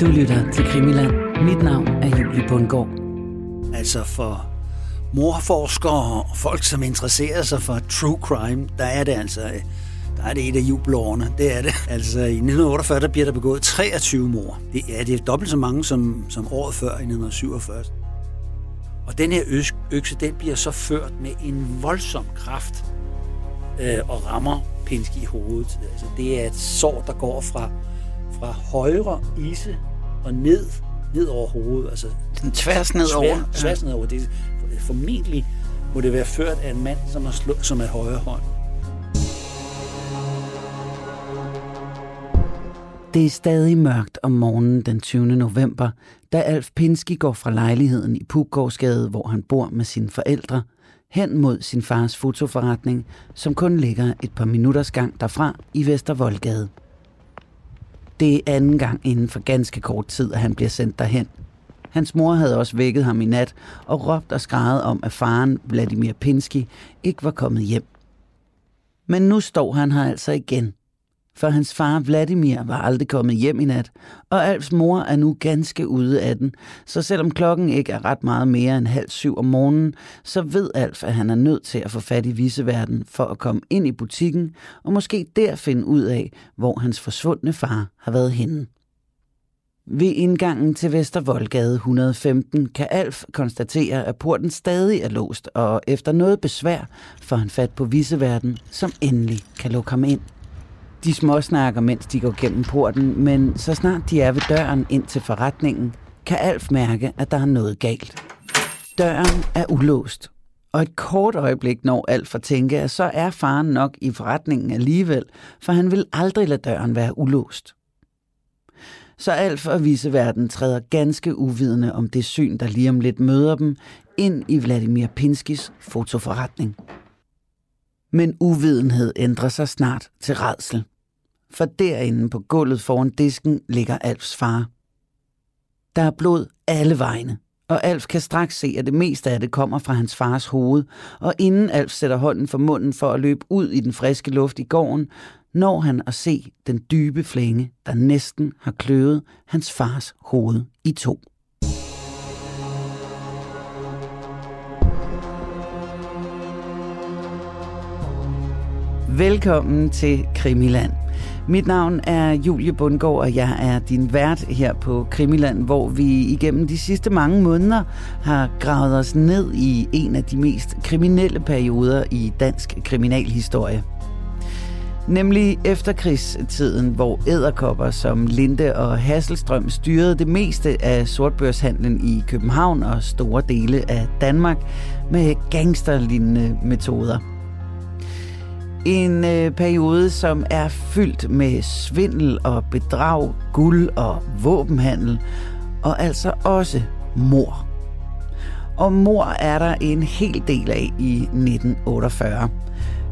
Du lytter til Krimiland. Mit navn er Julie Bundgaard. Altså for morforskere og folk, som interesserer sig for true crime, der er det altså der er det et af jubelårene. Det er det. Altså i 1948 der bliver der begået 23 mor. Det er, det er dobbelt så mange som, som året før i 1947. Og den her økse, den bliver så ført med en voldsom kraft øh, og rammer Pinsky i hovedet. Altså, det er et sår, der går fra, fra højre ise og ned, ned over hovedet. Altså, den tværs nedover? Tvær, tværs nedover. Det, formentlig må det være ført af en mand, som er, slå, som er højre hånd. Det er stadig mørkt om morgenen den 20. november, da Alf Pinsky går fra lejligheden i Puggårdsgade, hvor han bor med sine forældre, hen mod sin fars fotoforretning, som kun ligger et par minutters gang derfra i Vestervoldgade. Det er anden gang inden for ganske kort tid, at han bliver sendt derhen. Hans mor havde også vækket ham i nat og råbt og skrejet om, at faren, Vladimir Pinsky, ikke var kommet hjem. Men nu står han her altså igen – for hans far Vladimir var aldrig kommet hjem i nat, og Alfs mor er nu ganske ude af den, så selvom klokken ikke er ret meget mere end halv syv om morgenen, så ved Alf, at han er nødt til at få fat i viseverden for at komme ind i butikken og måske der finde ud af, hvor hans forsvundne far har været henne. Ved indgangen til Vestervoldgade 115 kan Alf konstatere, at porten stadig er låst, og efter noget besvær får han fat på viseverden, som endelig kan lukke ham ind. De småsnakker, mens de går gennem porten, men så snart de er ved døren ind til forretningen, kan Alf mærke, at der er noget galt. Døren er ulåst, og et kort øjeblik når Alf at tænke, at så er faren nok i forretningen alligevel, for han vil aldrig lade døren være ulåst. Så Alf og viseverden træder ganske uvidende om det syn, der lige om lidt møder dem, ind i Vladimir Pinskis fotoforretning. Men uvidenhed ændrer sig snart til redsel for derinde på gulvet foran disken ligger Alfs far. Der er blod alle vegne, og Alf kan straks se, at det meste af det kommer fra hans fars hoved, og inden Alf sætter hånden for munden for at løbe ud i den friske luft i gården, når han at se den dybe flænge, der næsten har kløvet hans fars hoved i to. Velkommen til Krimiland. Mit navn er Julie Bundgaard, og jeg er din vært her på Krimiland, hvor vi igennem de sidste mange måneder har gravet os ned i en af de mest kriminelle perioder i dansk kriminalhistorie. Nemlig efterkrigstiden, hvor æderkopper som Linde og Hasselstrøm styrede det meste af sortbørshandlen i København og store dele af Danmark med gangsterlignende metoder – en øh, periode, som er fyldt med svindel og bedrag, guld og våbenhandel, og altså også mor. Og mor er der en hel del af i 1948.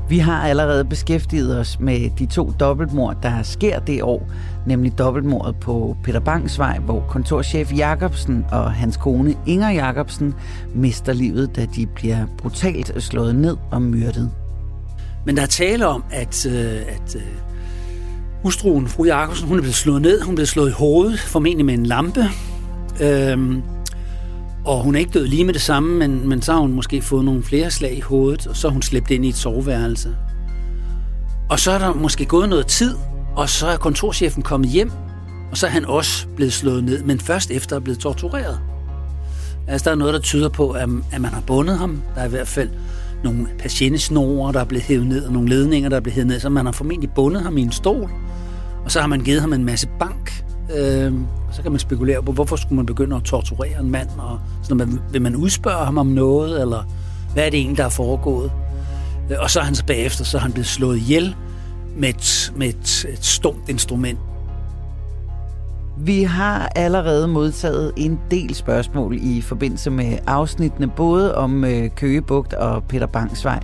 Vi har allerede beskæftiget os med de to dobbeltmord, der sker det år, nemlig dobbeltmordet på Peter Bangs vej, hvor kontorchef Jacobsen og hans kone Inger Jacobsen mister livet, da de bliver brutalt slået ned og myrdet. Men der er tale om, at, øh, at øh, hustruen, fru Jakobsen, hun er blevet slået ned. Hun er blevet slået i hovedet, formentlig med en lampe. Øhm, og hun er ikke død lige med det samme, men, men så har hun måske fået nogle flere slag i hovedet, og så er hun slæbt ind i et soveværelse. Og så er der måske gået noget tid, og så er kontorchefen kommet hjem, og så er han også blevet slået ned, men først efter at blevet tortureret. Altså, der er noget, der tyder på, at, at man har bundet ham. Der er i hvert fald nogle patientesnore, der er blevet hævet ned, og nogle ledninger, der er blevet hævet ned, så man har formentlig bundet ham i en stol, og så har man givet ham en masse bank. Øh, og så kan man spekulere på, hvorfor skulle man begynde at torturere en mand, og sådan, man, vil man udspørge ham om noget, eller hvad er det egentlig, der er foregået? Øh, og så er han så bagefter, så er han blevet slået ihjel med et, med et, et stumt instrument. Vi har allerede modtaget en del spørgsmål i forbindelse med afsnittene, både om øh, Køgebugt og Peter Bangsvej.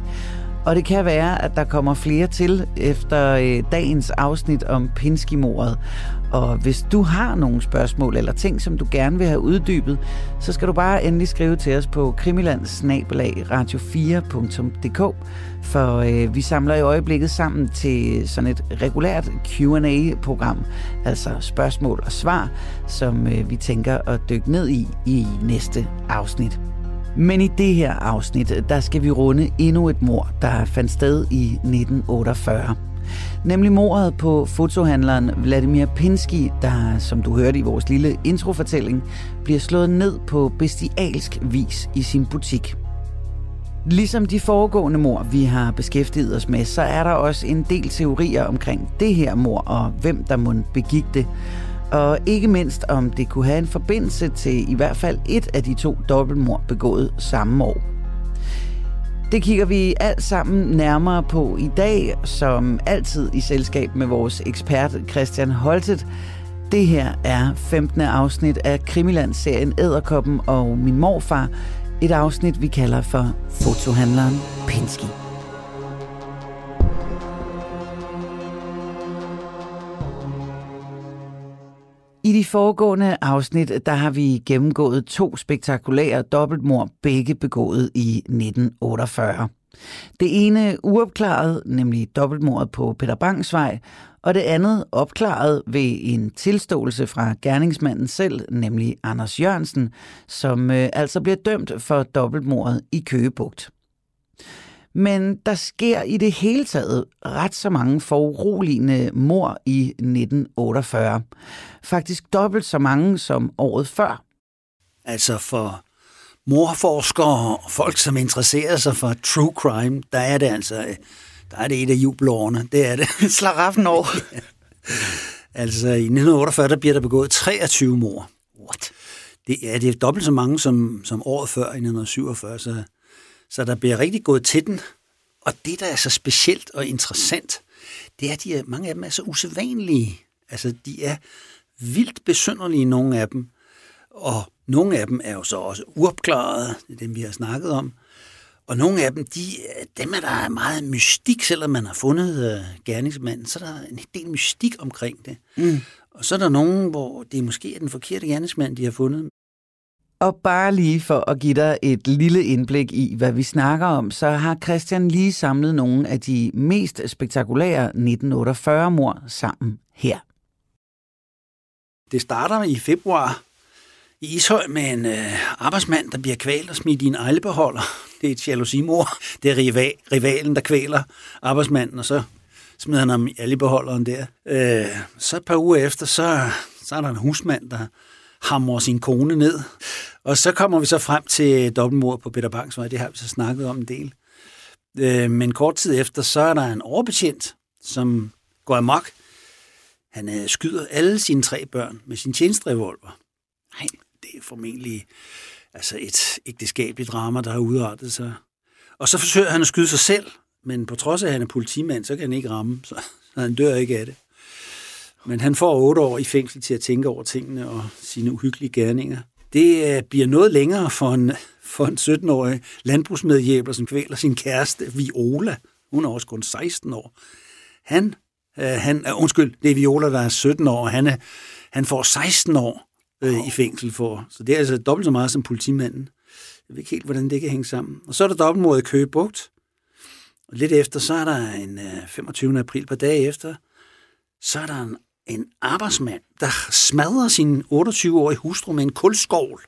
Og det kan være, at der kommer flere til efter øh, dagens afsnit om Pinskimordet. mordet og hvis du har nogle spørgsmål eller ting, som du gerne vil have uddybet, så skal du bare endelig skrive til os på krimilandsnabelagradio4.dk, for øh, vi samler i øjeblikket sammen til sådan et regulært Q&A-program, altså spørgsmål og svar, som øh, vi tænker at dykke ned i i næste afsnit. Men i det her afsnit, der skal vi runde endnu et mor, der fandt sted i 1948. Nemlig mordet på fotohandleren Vladimir Pinsky, der, som du hørte i vores lille introfortælling, bliver slået ned på bestialsk vis i sin butik. Ligesom de foregående mor, vi har beskæftiget os med, så er der også en del teorier omkring det her mor og hvem der må begik det. Og ikke mindst om det kunne have en forbindelse til i hvert fald et af de to dobbeltmord begået samme år. Det kigger vi alt sammen nærmere på i dag, som altid i selskab med vores ekspert Christian Holtet. Det her er 15. afsnit af Krimiland-serien Æderkoppen og min morfar. Et afsnit, vi kalder for Fotohandleren Pinsky. I de foregående afsnit, der har vi gennemgået to spektakulære dobbeltmord, begge begået i 1948. Det ene uopklaret, nemlig dobbeltmordet på Peter Bangsvej, og det andet opklaret ved en tilståelse fra gerningsmanden selv, nemlig Anders Jørgensen, som øh, altså bliver dømt for dobbeltmordet i Køgebugt. Men der sker i det hele taget ret så mange foruroligende mor i 1948. Faktisk dobbelt så mange som året før. Altså for morforskere og folk, som interesserer sig for true crime, der er det altså der er det et af jubelårene. Det er det. Slaraffen år. altså i 1948, der bliver der begået 23 mor. What? Det er, det er dobbelt så mange som, som året før i 1947, så så der bliver rigtig gået til den. Og det, der er så specielt og interessant, det er, at de er, mange af dem er så usædvanlige. Altså, de er vildt besynderlige, nogle af dem. Og nogle af dem er jo så også uopklarede, det er dem, vi har snakket om. Og nogle af dem, de, dem er der meget mystik, selvom man har fundet uh, gerningsmanden, så er der en del mystik omkring det. Mm. Og så er der nogen, hvor det måske er den forkerte gerningsmand, de har fundet, og bare lige for at give dig et lille indblik i, hvad vi snakker om, så har Christian lige samlet nogle af de mest spektakulære 1948-mord sammen her. Det starter i februar i Ishøj med en øh, arbejdsmand, der bliver kvalt og smidt i en ejlebeholder. Det er et jalousimor. Det er rival, rivalen, der kvæler arbejdsmanden, og så smider han ham i ejlebeholderen der. Øh, så et par uger efter, så, så er der en husmand, der hamrer sin kone ned. Og så kommer vi så frem til dobbeltmord på Peter Bangsvej. Det har vi så snakket om en del. Øh, men kort tid efter, så er der en overbetjent, som går amok. Han øh, skyder alle sine tre børn med sin tjenestrevolver. Nej, det er formentlig altså et ægteskabeligt drama, der har udartet sig. Og så forsøger han at skyde sig selv, men på trods af, at han er politimand, så kan han ikke ramme, så, så han dør ikke af det. Men han får otte år i fængsel til at tænke over tingene og sine uhyggelige gerninger. Det øh, bliver noget længere for en, for en 17-årig landbrugsmedhjælper, som kvæler sin kæreste, Viola. Hun er også kun 16 år. Han, øh, han uh, undskyld, det er Viola, der er 17 år, og han, er, han får 16 år øh, i fængsel for. Så det er altså dobbelt så meget som politimanden. Jeg ved ikke helt, hvordan det kan hænge sammen. Og så er der dobbeltmord i Køgebugt. Og lidt efter, så er der en øh, 25. april, på dag efter, så er der en en arbejdsmand, der smadrer sin 28-årige hustru med en kulskovl.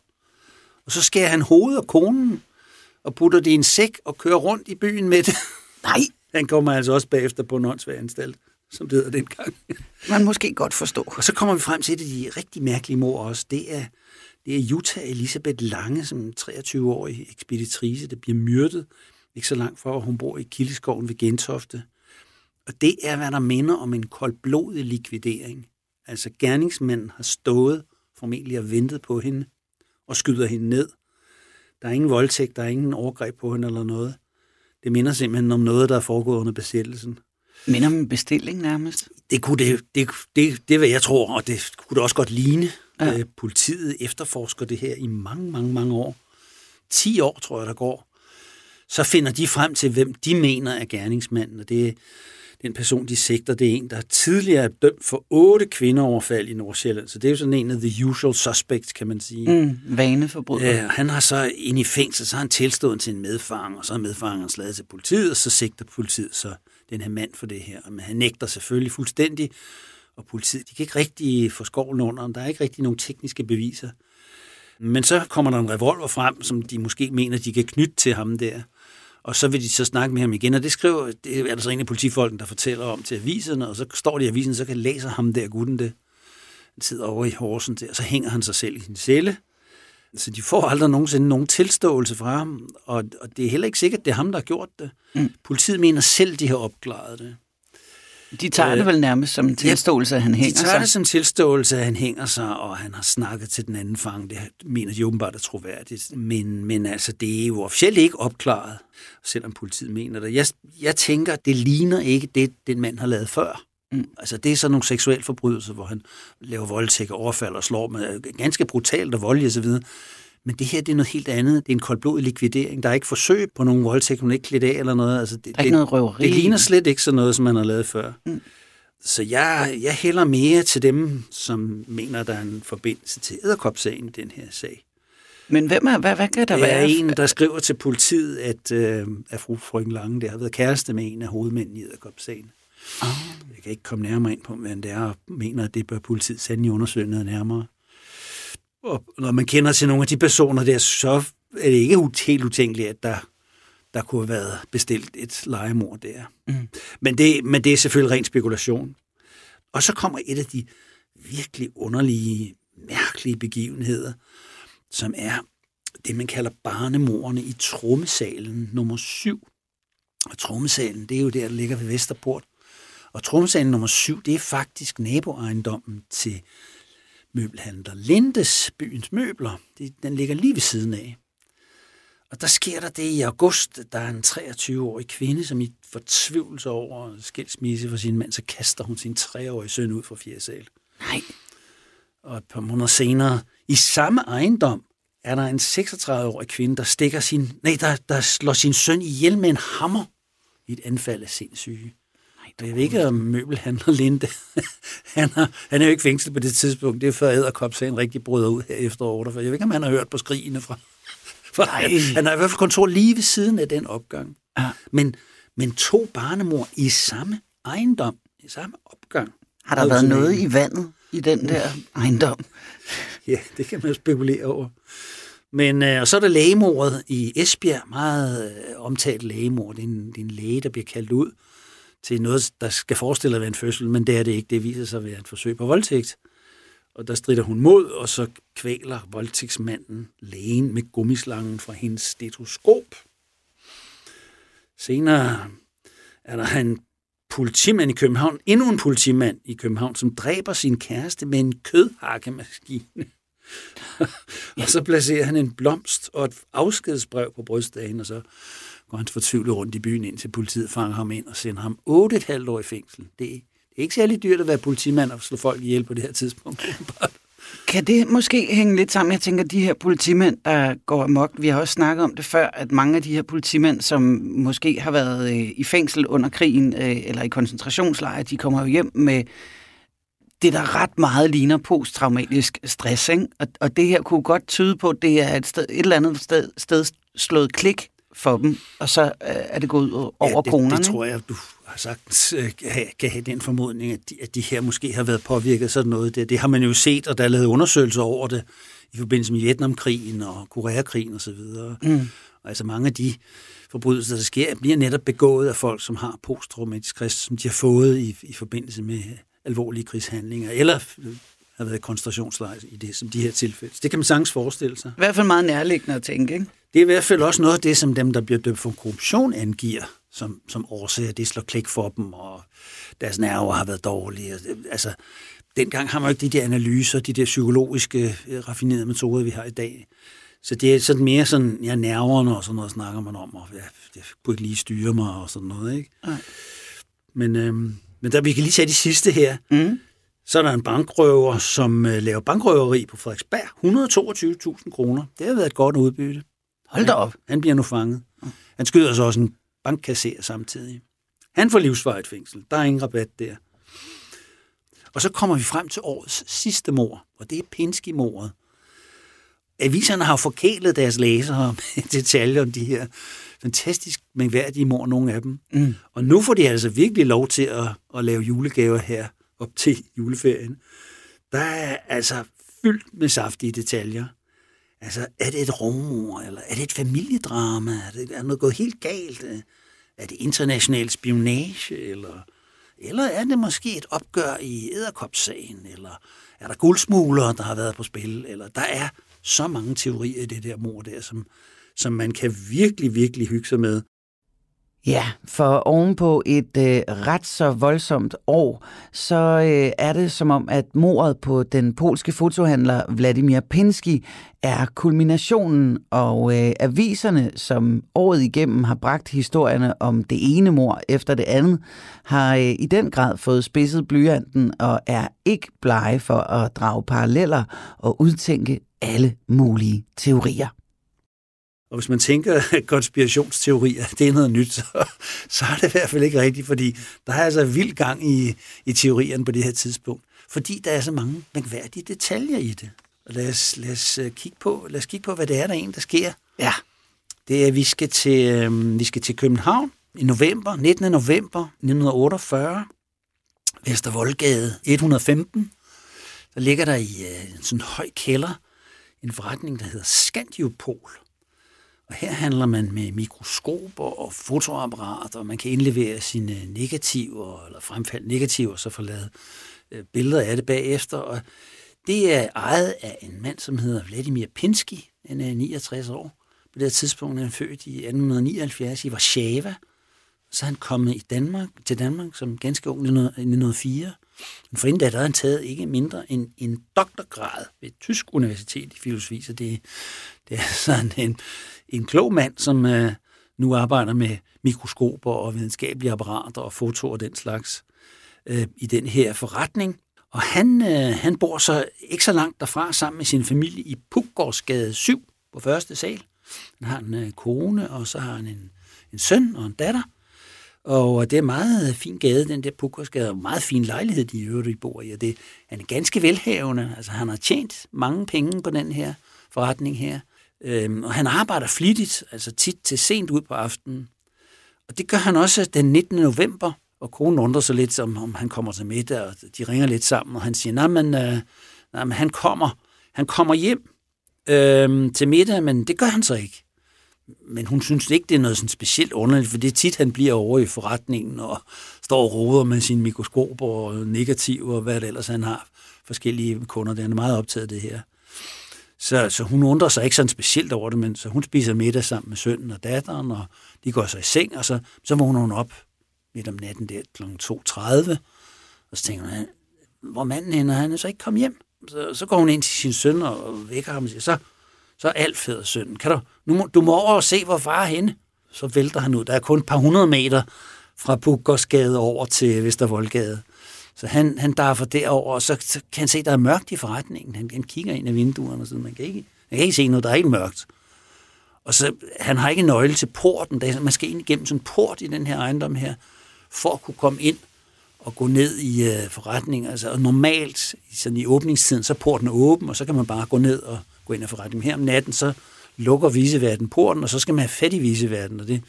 Og så skærer han hovedet af konen og putter det i en sæk og kører rundt i byen med det. Nej, han kommer altså også bagefter på en åndssvaganstalt, som det hedder dengang. Man måske godt forstå. Og så kommer vi frem til, at de rigtig mærkelige mor også. Det er, det er Jutta Elisabeth Lange, som en 23-årig ekspeditrice, der bliver myrdet ikke så langt fra, hvor hun bor i Kildeskoven ved Gentofte. Og det er, hvad der minder om en koldblodig likvidering. Altså gerningsmanden har stået formentlig og ventet på hende og skyder hende ned. Der er ingen voldtægt, der er ingen overgreb på hende eller noget. Det minder simpelthen om noget, der er foregået under besættelsen. Minder om en bestilling nærmest? Det kunne det, det, det, det hvad jeg tror, og det kunne det også godt ligne. Ja. Øh, politiet efterforsker det her i mange, mange, mange år. 10 år, tror jeg, der går. så finder de frem til, hvem de mener er gerningsmanden, og det den person, de sigter, det er en, der tidligere er dømt for otte kvindeoverfald i Nordsjælland. Så det er jo sådan en af the usual suspects, kan man sige. Mm, vaneforbryder. Ja, han har så ind i fængsel, så har han tilstået til en medfanger, og så har medfangeren slaget til politiet, og så sigter politiet så den her mand for det her. Men han nægter selvfølgelig fuldstændig, og politiet, de kan ikke rigtig få skovlen under, der er ikke rigtig nogen tekniske beviser. Men så kommer der en revolver frem, som de måske mener, de kan knytte til ham der. Og så vil de så snakke med ham igen, og det skriver, det er der så en af politifolkene, der fortæller om til aviserne, og så står de i avisen, så kan læse ham der gutten det. Han sidder over i Horsen der, og så hænger han sig selv i sin celle. Så de får aldrig nogensinde nogen tilståelse fra ham, og, og det er heller ikke sikkert, det er ham, der har gjort det. Mm. Politiet mener selv, de har opklaret det. De tager øh, det vel nærmest som en tilståelse, at han hænger sig? De tager sig. det som tilståelse, at han hænger sig, og han har snakket til den anden fang. Det mener de åbenbart er troværdigt. Men, men altså, det er jo officielt ikke opklaret, selvom politiet mener det. Jeg, jeg tænker, det ligner ikke det, den mand har lavet før. Mm. Altså, det er sådan nogle seksuelle forbrydelser, hvor han laver voldtægt og overfald og slår med ganske brutalt og voldelig osv. Men det her, det er noget helt andet. Det er en koldblodig likvidering. Der er ikke forsøg på nogen voldtægt, hun er ikke klædt af eller noget. Altså, det, der er ikke noget røveri. Det ligner slet ikke sådan noget, som man har lavet før. Mm. Så jeg, jeg hælder mere til dem, som mener, der er en forbindelse til æderkopsagen i den her sag. Men hvem er, hvad, hvad kan der det være? Det er en, der skriver til politiet, at, øh, at fru Frøken Lange der har været kæreste med en af hovedmændene i æderkopsagen. Oh. Jeg kan ikke komme nærmere ind på, men det er, og mener, at det bør politiet sandelig undersøge noget nærmere. Og når man kender til nogle af de personer der, så er det ikke helt utænkeligt, at der, der kunne have været bestilt et legemord der. Mm. Men, det, men det er selvfølgelig ren spekulation. Og så kommer et af de virkelig underlige, mærkelige begivenheder, som er det, man kalder barnemordene i Trommesalen nummer 7. Og Trommesalen, det er jo der, der ligger ved Vesterport. Og Trommesalen nummer 7, det er faktisk naboejendommen til møbelhandler Lindes, byens møbler. Den ligger lige ved siden af. Og der sker der det i august, der er en 23-årig kvinde, som i fortvivlelse over skilsmisse for sin mand, så kaster hun sin 3-årige søn ud fra fjerde sal. Nej. Og et par måneder senere, i samme ejendom, er der en 36-årig kvinde, der stikker sin, nej, der, der slår sin søn ihjel med en hammer i et anfald af sindssyge. Jeg ved ikke, om møbelhandler Linde, han, har, han er jo ikke fængslet på det tidspunkt. Det er før Æderkop-sagen rigtig bryder ud her efter 8. For jeg ved ikke, om han har hørt på skrigene fra... For han, han har i hvert fald kontor lige ved siden af den opgang. Ja. Men, men to barnemor i samme ejendom, i samme opgang. Har der været noget i vandet i den der ejendom? Ja, det kan man spekulere over. Men øh, og så er der lægemordet i Esbjerg, meget øh, omtalt lægemord. Det er, en, det er en læge, der bliver kaldt ud til noget, der skal forestille at være en fødsel, men det er det ikke. Det viser sig at være et forsøg på voldtægt. Og der strider hun mod, og så kvæler voldtægtsmanden lægen med gummislangen fra hendes stetoskop. Senere er der en politimand i København, endnu en politimand i København, som dræber sin kæreste med en kødhakkemaskine. og så placerer han en blomst og et afskedsbrev på brystdagen, og så går han fortvivlet rundt i byen, indtil politiet fanger ham ind og sender ham 8,5 år i fængsel. Det, det er ikke særlig dyrt at være politimand og slå folk ihjel på det her tidspunkt. Kan det måske hænge lidt sammen? Jeg tænker, de her politimænd, der går amok, vi har også snakket om det før, at mange af de her politimænd, som måske har været øh, i fængsel under krigen øh, eller i koncentrationslejre, de kommer jo hjem med det, der ret meget ligner posttraumatisk stress. Ikke? Og, og det her kunne godt tyde på, at det er et, sted, et eller andet sted, sted slået klik for dem, og så øh, er det gået over ja, det, det tror jeg, du har sagt, øh, kan have den formodning, at de, at de her måske har været påvirket sådan noget. Det, det har man jo set, og der er lavet undersøgelser over det i forbindelse med Vietnamkrigen og Koreakrigen osv. Mm. Og altså mange af de forbrydelser, der sker, bliver netop begået af folk, som har posttraumatisk stress, som de har fået i, i forbindelse med alvorlige krigshandlinger, eller har været koncentrationslejr i det, som de her tilfælde. Det kan man sagtens forestille sig. I hvert fald meget nærliggende at tænke, ikke? Det er i hvert fald også noget af det, som dem, der bliver dømt for korruption, angiver som, som årsag. Det slår klik for dem, og deres nerver har været dårlige. Altså, dengang har man jo ikke de der analyser, de der psykologiske, øh, raffinerede metoder, vi har i dag. Så det er sådan mere sådan, ja, nerverne og sådan noget snakker man om, og ja, det kunne ikke lige styre mig og sådan noget, ikke? Nej. Men, øhm, men der, vi kan lige tage de sidste her. Mm. Så er der en bankrøver, som øh, laver bankrøveri på Frederiksberg. 122.000 kroner. Det har været et godt udbytte. Hold da op. Han bliver nu fanget. Han skyder så også en bankkasserer samtidig. Han får livsvarigt fængsel. Der er ingen rabat der. Og så kommer vi frem til årets sidste mor, og det er Pinsky-mordet. Aviserne har forkælet deres læsere med detaljer om de her fantastisk mængværdige mor, nogle af dem. Mm. Og nu får de altså virkelig lov til at, at lave julegaver her op til juleferien. Der er altså fyldt med saftige detaljer. Altså, er det et rummor, eller er det et familiedrama? Er, det, er noget gået helt galt? Er det international spionage, eller, eller er det måske et opgør i æderkopssagen, eller er der guldsmuglere, der har været på spil, eller der er så mange teorier i det der mor der, som, som man kan virkelig, virkelig hygge sig med. Ja, for ovenpå et øh, ret så voldsomt år, så øh, er det som om, at mordet på den polske fotohandler Vladimir Pinsky er kulminationen, og øh, aviserne, som året igennem har bragt historierne om det ene mor efter det andet, har øh, i den grad fået spidset blyanten og er ikke blege for at drage paralleller og udtænke alle mulige teorier. Og hvis man tænker, at konspirationsteorier, det er noget nyt, så, så er det i hvert fald ikke rigtigt, fordi der er altså vild gang i, i teorierne på det her tidspunkt. Fordi der er så mange mærkværdige detaljer i det. Og lad os, lad os, øh, kigge, på, lad os kigge på, hvad det er, der en, der sker. Ja. Det er, at vi skal til, øh, vi skal til København i november, 19. november 1948. Vestervoldgade 115. Der ligger der i øh, sådan en høj kælder en forretning, der hedder Scandiopol. Og her handler man med mikroskoper og fotoapparater, og man kan indlevere sine negativer, eller fremfald negativer, så få lavet øh, billeder af det bagefter. Og det er ejet af en mand, som hedder Vladimir Pinsky. Han er 69 år. På det tidspunkt er han født i 1879 i Warszawa. Så er han kommet i Danmark, til Danmark som ganske ung i 1904. Men for inden da, der havde han taget ikke mindre end en doktorgrad ved et tysk universitet i filosofi, så det, det er sådan en, en klog mand, som øh, nu arbejder med mikroskoper og videnskabelige apparater og foto og den slags øh, i den her forretning. Og han, øh, han bor så ikke så langt derfra sammen med sin familie i Puggårdsgade 7 på første sal. Han har en øh, kone, og så har han en, en søn og en datter. Og det er meget øh, fin gade, den der Pukkersgade, og meget fin lejlighed, de øvrigt bor i. Og det, han er ganske velhavende, altså han har tjent mange penge på den her forretning her. Øhm, og han arbejder flittigt, altså tit til sent ud på aftenen. Og det gør han også den 19. november, og konen undrer sig lidt, om, om han kommer til middag, og de ringer lidt sammen, og han siger, nej, men, øh, nej, men han kommer, han kommer hjem øh, til middag, men det gør han så ikke men hun synes ikke, det er noget sådan specielt underligt, for det er tit, han bliver over i forretningen og står og roder med sine mikroskoper og negativer og hvad det ellers han har. Forskellige kunder, der er meget optaget af det her. Så, så hun undrer sig ikke sådan specielt over det, men så hun spiser middag sammen med sønnen og datteren, og de går så i seng, og så, så vågner hun op midt om natten der kl. 2.30, og så tænker hun, hvor manden henne, han er så ikke kommet hjem. Så, så går hun ind til sin søn og vækker ham og siger, så, så er alt fed sønnen. Kan du, nu må, du må over og se, hvor far er henne. Så vælter han ud. Der er kun et par hundrede meter fra Bukkersgade over til Vestervoldgade. Så han, han darfer derover, og så, så kan han se, at der er mørkt i forretningen. Han, han kigger ind af vinduerne, og så man kan ikke, man kan ikke se noget, der er helt mørkt. Og så, han har ikke nøgle til porten. Der, man skal ind igennem sådan en port i den her ejendom her, for at kunne komme ind og gå ned i øh, forretningen. Altså, og normalt, sådan i åbningstiden, så er porten åben, og så kan man bare gå ned og gå ind i forretningen. Her om natten, så lukker viseverden porten, og så skal man have fat i viseverden, og det,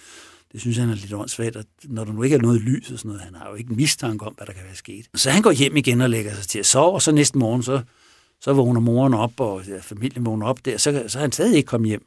det synes han er lidt åndssvagt, at når der nu ikke er noget lys og sådan noget, han har jo ikke en mistanke om, hvad der kan være sket. Så han går hjem igen og lægger sig til at sove, og så næste morgen, så, så vågner moren op, og ja, familien vågner op der, så, så er han stadig ikke kommet hjem,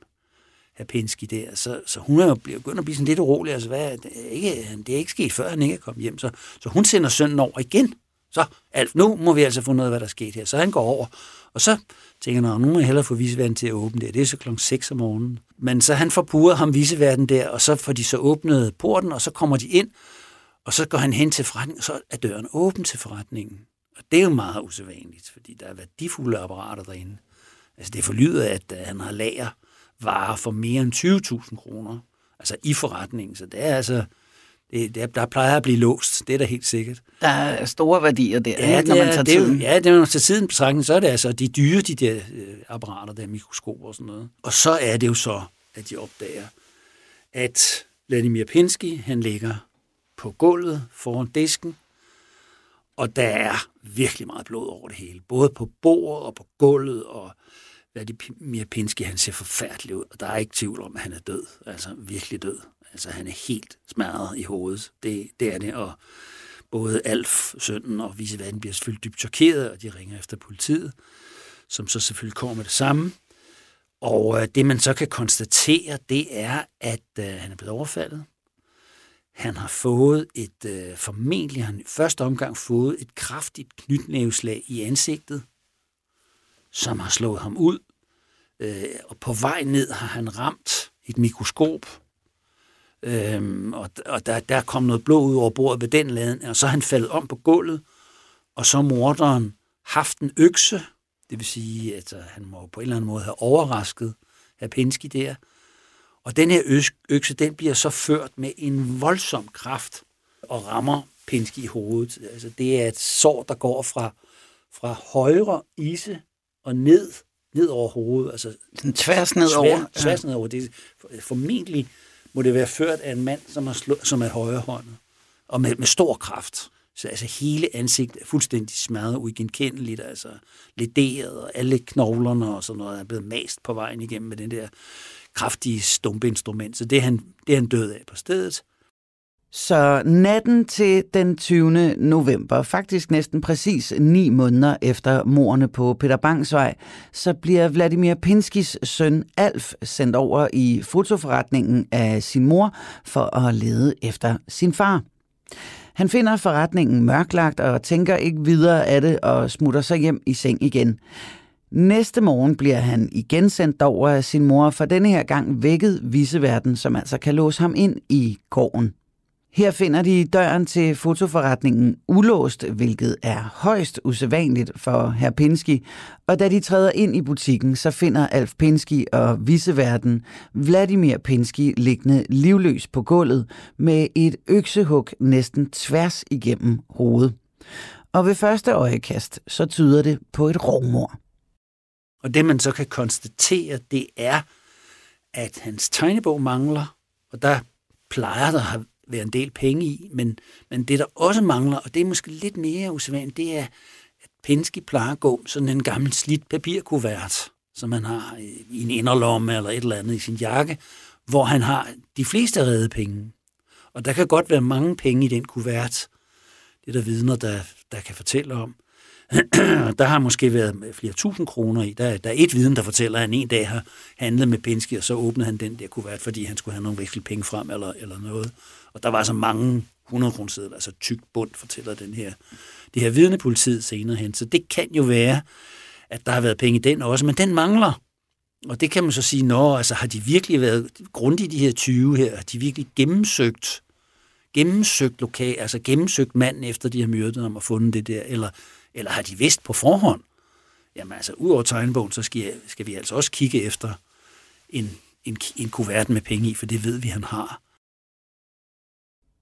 her Pinsky der. Så, så hun er jo begyndt at blive sådan lidt urolig, altså hvad, det, er ikke, det er ikke sket før, han ikke er kommet hjem, så, så hun sender sønnen over igen. Så, Alf, nu må vi altså få noget af, hvad der er sket her. Så han går over, og så tænker han, nu må jeg hellere få viseverden til at åbne der. Det er så klokken 6 om morgenen. Men så han får ham viseverden der, og så får de så åbnet porten, og så kommer de ind, og så går han hen til forretningen, og så er døren åben til forretningen. Og det er jo meget usædvanligt, fordi der er værdifulde apparater derinde. Altså det forlyder, at øh, han har lager varer for mere end 20.000 kroner, altså i forretningen. Så det er altså, det, der, der plejer at blive låst, det er da helt sikkert. Der er store værdier der, ja, det, når man tager det, tiden. Ja, det er, når man tager tiden på trækken, så er det altså de dyre, de der øh, apparater, der mikroskoper og sådan noget. Og så er det jo så, at de opdager, at Vladimir Pinsky, han ligger på gulvet foran disken, og der er virkelig meget blod over det hele. Både på bordet og på gulvet, og Vladimir Pinsky, han ser forfærdelig ud, og der er ikke tvivl om, at han er død. Altså virkelig død. Altså han er helt smadret i hovedet. Det, det er det, og både Alf, sønnen og viceverden bliver selvfølgelig dybt chokeret, og de ringer efter politiet, som så selvfølgelig kommer med det samme. Og øh, det man så kan konstatere, det er, at øh, han er blevet overfaldet. Han har fået et, øh, formentlig han i første omgang fået et kraftigt knytnæveslag i ansigtet, som har slået ham ud. Øh, og på vej ned har han ramt et mikroskop, Øhm, og og der, der kom noget blod ud over bordet ved den laden, og så er han faldet om på gulvet, og så morderen haft en økse, det vil sige, at altså, han må på en eller anden måde have overrasket herr Pinsky der. Og den her økse, den bliver så ført med en voldsom kraft og rammer Pinsky i hovedet. Altså, det er et sår, der går fra, fra højre ise og ned, ned over hovedet. Altså, den tværs ned over? Tværs ned over. Det er formentlig må det være ført af en mand, som er, slå, som er højrehåndet, og med, med stor kraft. Så altså hele ansigtet er fuldstændig smadret, uigenkendeligt, altså lederet, og alle knoglerne og sådan noget er blevet mast på vejen igennem med den der kraftige stumpinstrument. Så det er han, det er han død af på stedet. Så natten til den 20. november, faktisk næsten præcis ni måneder efter morerne på Peter Bangsvej, så bliver Vladimir Pinskis søn Alf sendt over i fotoforretningen af sin mor for at lede efter sin far. Han finder forretningen mørklagt og tænker ikke videre af det og smutter sig hjem i seng igen. Næste morgen bliver han igen sendt over af sin mor, for denne her gang vækket viseverden, som altså kan låse ham ind i gården. Her finder de døren til fotoforretningen ulåst, hvilket er højst usædvanligt for herr Pinsky. Og da de træder ind i butikken, så finder Alf Pinsky og viseverden Vladimir Pinsky liggende livløs på gulvet med et øksehug næsten tværs igennem hovedet. Og ved første øjekast, så tyder det på et rovmor. Og det man så kan konstatere, det er, at hans tegnebog mangler, og der plejer der være en del penge i, men, men det, der også mangler, og det er måske lidt mere usædvanligt, det er, at Penske plejer at gå sådan en gammel slidt papirkuvert, som man har i en inderlomme eller et eller andet i sin jakke, hvor han har de fleste redde penge. Og der kan godt være mange penge i den kuvert. Det er der vidner, der, der kan fortælle om. der har måske været flere tusind kroner i. Der, der er et viden, der fortæller, at han en dag har handlet med Penske, og så åbnede han den der kuvert, fordi han skulle have nogle penge frem eller, eller noget. Og der var så mange 100 kroner altså tyk bund, fortæller den her, det her vidnepolitiet senere hen. Så det kan jo være, at der har været penge i den også, men den mangler. Og det kan man så sige, nå, altså har de virkelig været grundige, de her 20 her? Har de virkelig gennemsøgt, gennemsøgt lokal, altså gennemsøgt manden, efter de har myrdet ham og fundet det der? Eller, eller har de vidst på forhånd? Jamen altså, udover tegnbogen, så skal, skal vi altså også kigge efter en, en, en kuvert med penge i, for det ved vi, han har.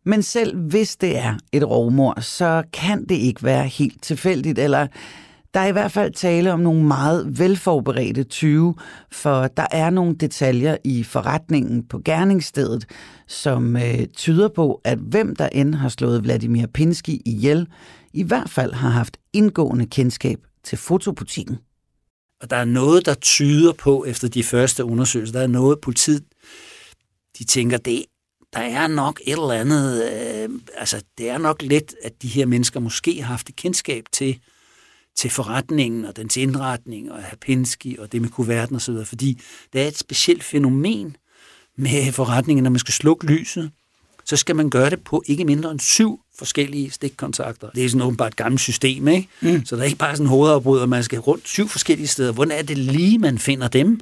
Men selv hvis det er et rovmor, så kan det ikke være helt tilfældigt, eller der er i hvert fald tale om nogle meget velforberedte 20, for der er nogle detaljer i forretningen på gerningsstedet, som øh, tyder på, at hvem der end har slået Vladimir Pinsky ihjel, i hvert fald har haft indgående kendskab til fotobutikken. Og der er noget, der tyder på, efter de første undersøgelser, der er noget, politiet de tænker, det der er nok et eller andet, øh, altså det er nok lidt, at de her mennesker måske har haft et kendskab til, til forretningen og dens indretning og Hapinski og det med kuverten osv., fordi det er et specielt fænomen med forretningen, når man skal slukke lyset, så skal man gøre det på ikke mindre end syv forskellige stikkontakter. Det er sådan åbenbart et gammelt system, ikke? Mm. Så der er ikke bare sådan en hovedafbrud, man skal rundt syv forskellige steder. Hvordan er det lige, man finder dem?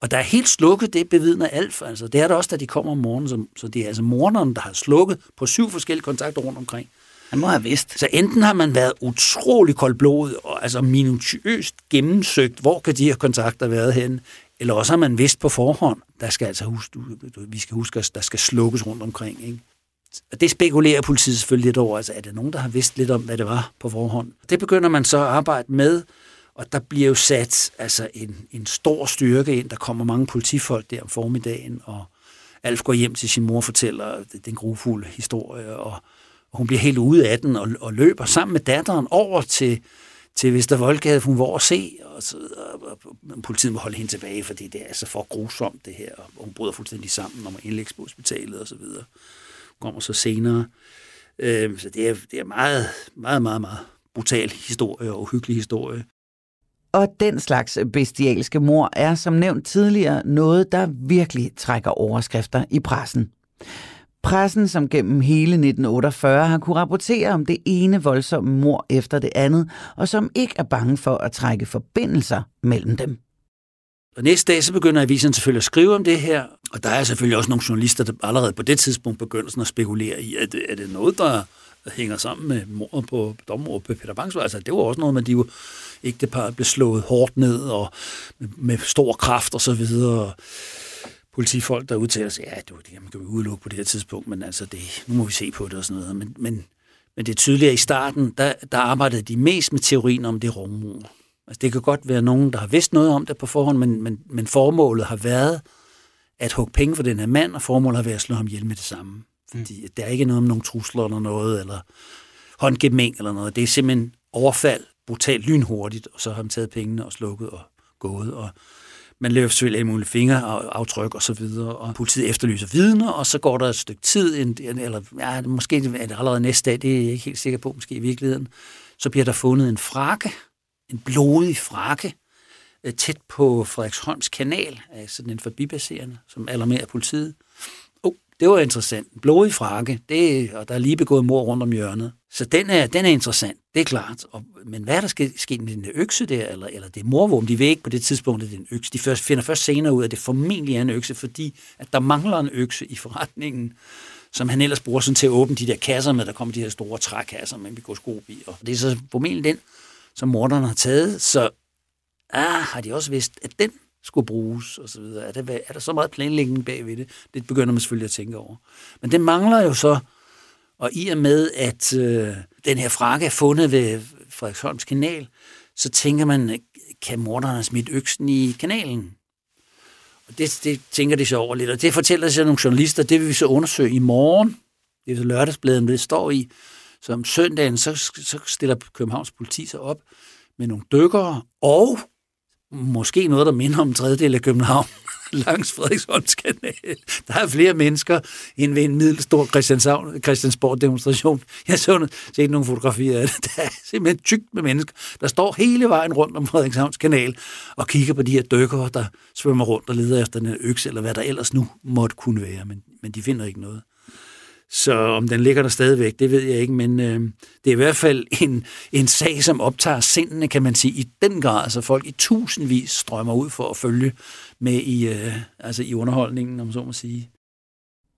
Og der er helt slukket, det bevidner Alf. Altså, det er der også, da de kommer om morgenen. Så, så det er altså morgenerne, der har slukket på syv forskellige kontakter rundt omkring. Han må have vidst. Så enten har man været utrolig koldblodet og altså minutiøst gennemsøgt, hvor kan de her kontakter været henne, eller også har man vidst på forhånd, der skal altså huske, vi skal huske, at der skal slukkes rundt omkring. Ikke? Og det spekulerer politiet selvfølgelig lidt over. Altså, er der nogen, der har vidst lidt om, hvad det var på forhånd? Det begynder man så at arbejde med, og der bliver jo sat altså en, en stor styrke ind. Der kommer mange politifolk der om formiddagen, og Alf går hjem til sin mor og fortæller den grufulde historie, og, og hun bliver helt ude af den og, og løber sammen med datteren over til, til Vestervoldgade, hun var at se, og, så, og, og, politiet må holde hende tilbage, fordi det er altså for grusomt det her, og hun bryder fuldstændig sammen, når man indlægges på hospitalet og så videre. Hun kommer så senere. Øh, så det er, det er meget, meget, meget, meget brutal historie og uhyggelig historie. Og den slags bestialske mor er som nævnt tidligere noget, der virkelig trækker overskrifter i pressen. Pressen, som gennem hele 1948 har kunne rapportere om det ene voldsomme mor efter det andet, og som ikke er bange for at trække forbindelser mellem dem. Og næste dag, så begynder avisen selvfølgelig at skrive om det her, og der er selvfølgelig også nogle journalister, der allerede på det tidspunkt begynder sådan at spekulere i, at er det noget, der hænger sammen med mordet på dommer på Peter Bangsvej. Altså, det var også noget, man de jo ægteparret blev slået hårdt ned og med, med stor kraft og så videre. Politifolk, der udtaler sig, ja, det, var det man kan vi udelukke på det her tidspunkt, men altså, det, nu må vi se på det og sådan noget. Men, men, men det er tydeligt, at i starten, der, der arbejdede de mest med teorien om det rummor. Altså, det kan godt være nogen, der har vidst noget om det på forhånd, men, men, men formålet har været at hugge penge for den her mand, og formålet har været at slå ham ihjel med det samme. Fordi mm. der er ikke noget om nogle trusler eller noget, eller håndgemæng eller noget. Det er simpelthen overfald, brutalt lynhurtigt, og så har han taget pengene og slukket og gået. Og man løber selvfølgelig alle mulige fingeraftryk og så videre, og politiet efterlyser vidner, og så går der et stykke tid, eller ja, måske er det allerede næste dag, det er jeg ikke helt sikker på, måske i virkeligheden, så bliver der fundet en frakke, en blodig frakke, øh, tæt på Frederiksholms kanal, altså den forbipasserende, som alarmerer politiet. Det var interessant. Blodig frakke, det, og der er lige begået mor rundt om hjørnet. Så den er, den er interessant, det er klart. Og, men hvad er der sket, sket med den der økse der, eller, eller det morvåben? De ved ikke på det tidspunkt, at det er en økse. De først, finder først senere ud af, at det formentlig er en økse, fordi at der mangler en økse i forretningen som han ellers bruger sådan til at åbne de der kasser med, der kommer de her store trækasser med mikroskop i. Og det er så formentlig den, som morderne har taget, så ah, har de også vidst, at den skulle bruges, og så videre. Er, det, er der så meget planlægning bagved det? Det begynder man selvfølgelig at tænke over. Men det mangler jo så, og i og med, at øh, den her frakke er fundet ved Frederiksholms kanal, så tænker man, kan morderen have smidt øksen i kanalen? Og det, det tænker de så over lidt, og det fortæller sig nogle journalister, det vil vi så undersøge i morgen. Det er så lørdagsbladet, det står i. Så om søndagen, så, så stiller Københavns politi sig op med nogle dykkere, og måske noget, der minder om en tredjedel af København langs Frederiksholmskanal. Der er flere mennesker end ved en middelstor Christiansborg-demonstration. Jeg så set nogle fotografier af det. Der er simpelthen tykt med mennesker, der står hele vejen rundt om Frederikshavns kanal og kigger på de her dykkere, der svømmer rundt og leder efter den økse, eller hvad der ellers nu måtte kunne være, men, men de finder ikke noget. Så om den ligger der stadigvæk, det ved jeg ikke, men øh, det er i hvert fald en, en sag, som optager sindene, kan man sige, i den grad. så folk i tusindvis strømmer ud for at følge med i, øh, altså i underholdningen, om så må sige.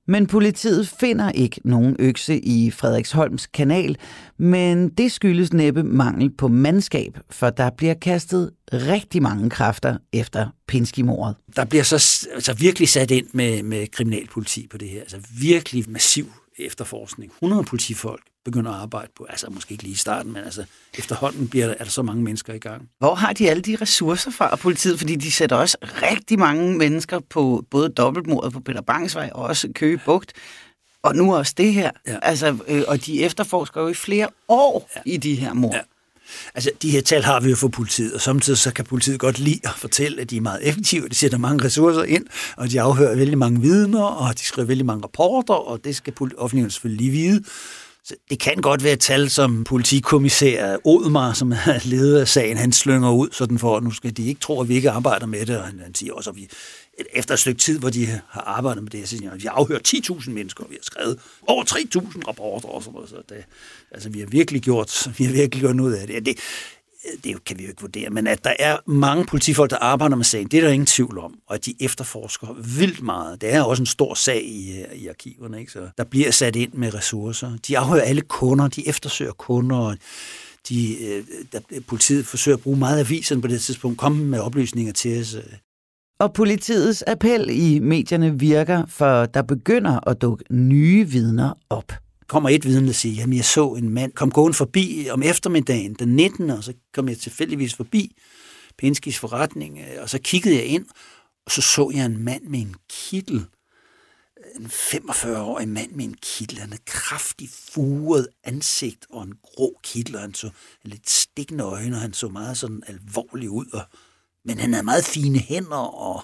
Men politiet finder ikke nogen økse i Frederiksholms kanal, men det skyldes næppe mangel på mandskab, for der bliver kastet rigtig mange kræfter efter Pinsky-mordet. Der bliver så så altså virkelig sat ind med, med kriminalpoliti på det her. Altså virkelig massiv efterforskning. 100 politifolk begynder at arbejde på, altså måske ikke lige i starten, men altså efterhånden bliver der, er der så mange mennesker i gang. Hvor har de alle de ressourcer fra politiet? Fordi de sætter også rigtig mange mennesker på både dobbeltmordet på Peter Bangsvej og også Køge Bugt. Og nu også det her. Ja. Altså, øh, og de efterforsker jo i flere år ja. i de her mord. Ja. Altså, de her tal har vi jo for politiet, og samtidig så kan politiet godt lide at fortælle, at de er meget effektive, de sætter mange ressourcer ind, og de afhører vældig mange vidner, og de skriver vældig mange rapporter, og det skal offentligheden selvfølgelig lige vide. Så det kan godt være et tal, som politikommissær Odmar, som er leder af sagen, han slynger ud, sådan for, at nu skal de ikke tro, at vi ikke arbejder med det, og han, han siger også, at vi efter et stykke tid, hvor de har arbejdet med det, så siger, vi har afhørt 10.000 mennesker, og vi har skrevet over 3.000 rapporter og sådan noget. Så det, altså, vi har virkelig gjort, vi har virkelig gjort noget af det. Det, Øh, det kan vi jo ikke vurdere, men at der er mange politifolk, der arbejder med sagen, det er der ingen tvivl om, og at de efterforsker vildt meget. Det er også en stor sag i, øh, i arkiverne, ikke? så der bliver sat ind med ressourcer. De afhører alle kunder, de eftersøger kunder, de, øh, der, politiet forsøger at bruge meget avisen på det tidspunkt, komme med oplysninger til os. Og politiets appel i medierne virker, for der begynder at dukke nye vidner op. Kommer et vidne og siger, jamen jeg så en mand kom gående forbi om eftermiddagen den 19. og så kom jeg tilfældigvis forbi Penskis forretning, øh, og så kiggede jeg ind, og så så jeg en mand med en kittel. en 45-årig mand med en kittel. Han havde kraftig furet ansigt og en grå kittel, og han så lidt stikkende øjne, og han så meget sådan alvorlig ud. Og, men han havde meget fine hænder og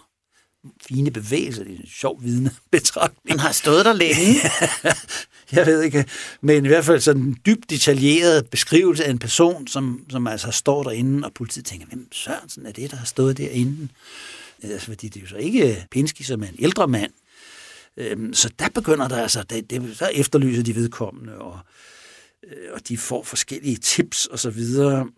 fine bevægelser. Det er en sjov vidne betragtning. Han har stået der længe. jeg ved ikke, men i hvert fald sådan en dybt detaljeret beskrivelse af en person, som, som altså står derinde, og politiet tænker, hvem Sørensen er det, der har stået derinde? Altså, fordi det er jo så ikke Pinsky, som er en ældre mand. Øhm, så der begynder der altså, det, det, så efterlyser de vedkommende, og, øh, og de får forskellige tips og så videre.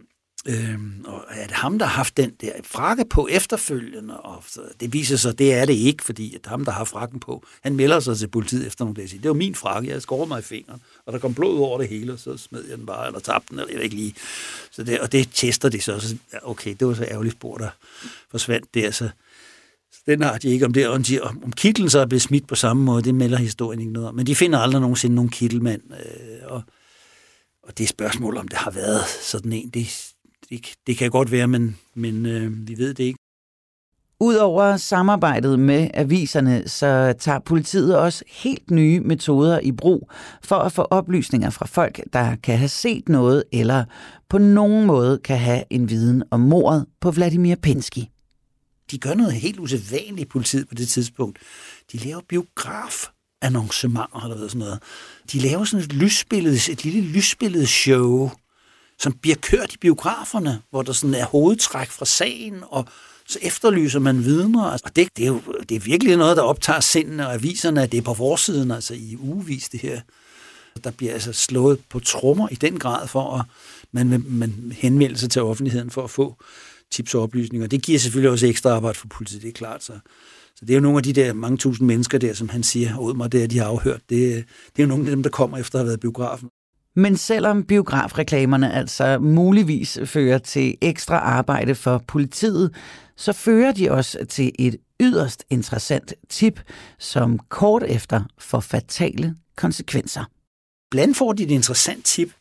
Øhm, og er det ham, der har haft den der frakke på efterfølgende? Og så det viser sig, det er det ikke, fordi at ham, der har frakken på, han melder sig til politiet efter nogle dage. Siger, det var min frakke, jeg skårede mig i fingeren, og der kom blod over det hele, og så smed jeg den bare, eller tabte den, eller jeg ikke lige. Så det, og det tester de så, så okay, det var så ærgerligt spor, der forsvandt der, så, så den har de ikke om det. Om, de, om, om kitlen så er blevet smidt på samme måde, det melder historien ikke noget om. Men de finder aldrig nogensinde nogen kittelmand, øh, og, og det er spørgsmål, om det har været sådan en, det, det, det kan godt være, men, men øh, vi ved det ikke. Udover samarbejdet med aviserne, så tager politiet også helt nye metoder i brug for at få oplysninger fra folk, der kan have set noget eller på nogen måde kan have en viden om mordet på Vladimir Pinsky. De gør noget helt usædvanligt, politiet på det tidspunkt. De laver biograf annoncementer eller sådan noget. De laver sådan et lysbillede, et lille lysbillede show, som bliver kørt i biograferne, hvor der sådan er hovedtræk fra sagen, og så efterlyser man vidner. Altså, og det, det, er jo det er virkelig noget, der optager sindene og aviserne, at det er på forsiden, altså i ugevis det her. Der bliver altså slået på trommer i den grad for, at man, man henvender sig til offentligheden for at få tips og oplysninger. Det giver selvfølgelig også ekstra arbejde for politiet, det er klart. Så, så det er jo nogle af de der mange tusind mennesker der, som han siger, ud mig der, de har afhørt. Det, det er jo nogle af dem, der kommer efter at have været biografen. Men selvom biografreklamerne altså muligvis fører til ekstra arbejde for politiet, så fører de også til et yderst interessant tip, som kort efter får fatale konsekvenser. Blandt får de et interessant tip,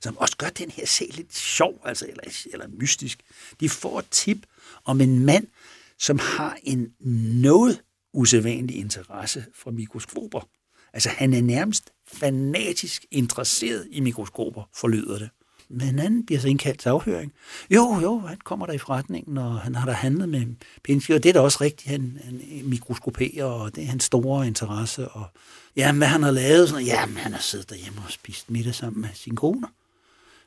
som også gør den her sag lidt sjov, altså, eller, eller mystisk. De får et tip om en mand, som har en noget usædvanlig interesse for mikroskoper. Altså han er nærmest fanatisk interesseret i mikroskoper, forlyder det. Men han bliver så indkaldt til afhøring. Jo, jo, han kommer der i forretningen, og han har da handlet med Pinsky, og det er da også rigtigt, han, han mikroskoperer, og det er hans store interesse. Og, ja, hvad han har lavet, sådan, jamen, han har siddet derhjemme og spist middag sammen med sin kone.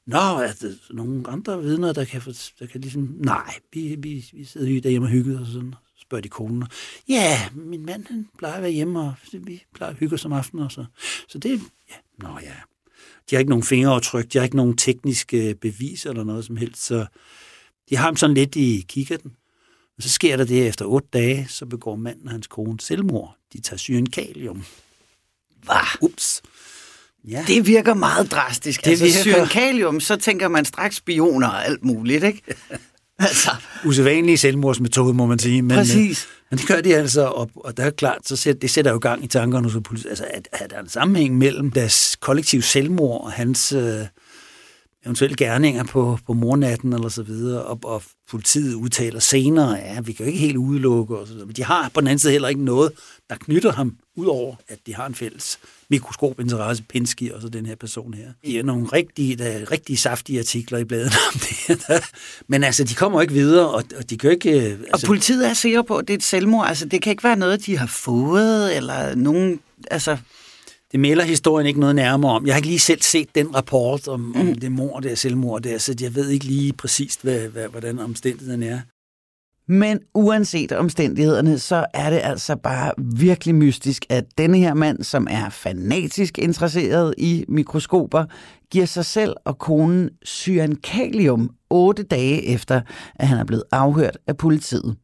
Nå, er der nogle andre vidner, der kan, der kan ligesom... Nej, vi, vi, vi sidder derhjemme og hygger og sådan spørger de konen. Ja, min mand han plejer at være hjemme, og vi plejer at hygge os om aftenen. Og så. så det, ja, nå ja. De har ikke nogen fingeraftryk, de har ikke nogen tekniske beviser eller noget som helst, så de har ham sådan lidt i kikkerten. Og så sker der det, efter otte dage, så begår manden og hans kone selvmord. De tager syren kalium. Hvad? Ups. Ja. Det virker meget drastisk. Det altså, virker... kalium, så tænker man straks spioner og alt muligt, ikke? altså. Usædvanlige selvmordsmetode, må man sige. Men, Præcis. Øh, men det gør de altså, og, og der er klart, så sæt, det sætter jo gang i tankerne hos politiet. Altså, at, at der er en sammenhæng mellem deres kollektive selvmord og hans øh, eventuelle gerninger på, på mornatten eller så videre, og, og politiet udtaler senere, ja, vi kan jo ikke helt udelukke, og så videre. men de har på den anden side heller ikke noget, der knytter ham, udover at de har en fælles mikroskopinteresse, Pinsky og så den her person her. I er nogle rigtige, der er rigtige saftige artikler i bladet om det. Men altså, de kommer ikke videre, og, og de kan ikke... Altså... Og politiet er sikker på, at det er et selvmord. Altså, det kan ikke være noget, de har fået, eller nogen... Altså, det melder historien ikke noget nærmere om. Jeg har ikke lige selv set den rapport om, mm. om det mor der, selvmord der, så jeg ved ikke lige præcist, hvad, hvad, hvordan omstændigheden er. Men uanset omstændighederne, så er det altså bare virkelig mystisk, at denne her mand, som er fanatisk interesseret i mikroskoper, giver sig selv og konen cyankalium otte dage efter, at han er blevet afhørt af politiet.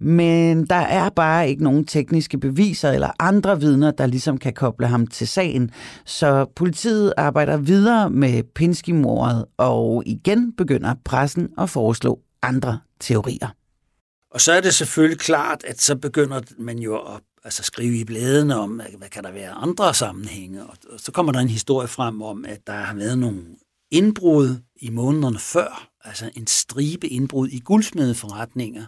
Men der er bare ikke nogen tekniske beviser eller andre vidner, der ligesom kan koble ham til sagen. Så politiet arbejder videre med Pinsky-mordet, og igen begynder pressen at foreslå andre teorier. Og så er det selvfølgelig klart, at så begynder man jo at altså skrive i bladene om, hvad kan der være andre sammenhænge. Og så kommer der en historie frem om, at der har været nogle indbrud i månederne før, altså en stribe indbrud i guldsmedeforretninger,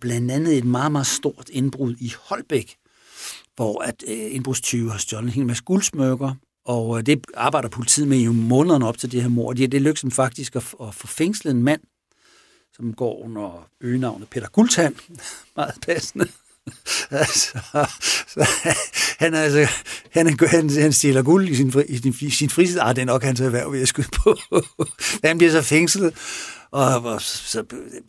blandt andet et meget, meget stort indbrud i Holbæk, hvor at øh, indbrudstyve har stjålet en hel masse guldsmykker, og øh, det arbejder politiet med i månederne op til det her mord. Det, det lykkedes dem faktisk at, at få fængslet en mand, som går under øgenavnet Peter Guldtand. Meget passende. altså, så, han, altså, han, han, han stjæler guld i sin, i sin, sin fritid. Ah, det er nok hans erhverv, vil jeg skyde på. han bliver så fængslet, og, og så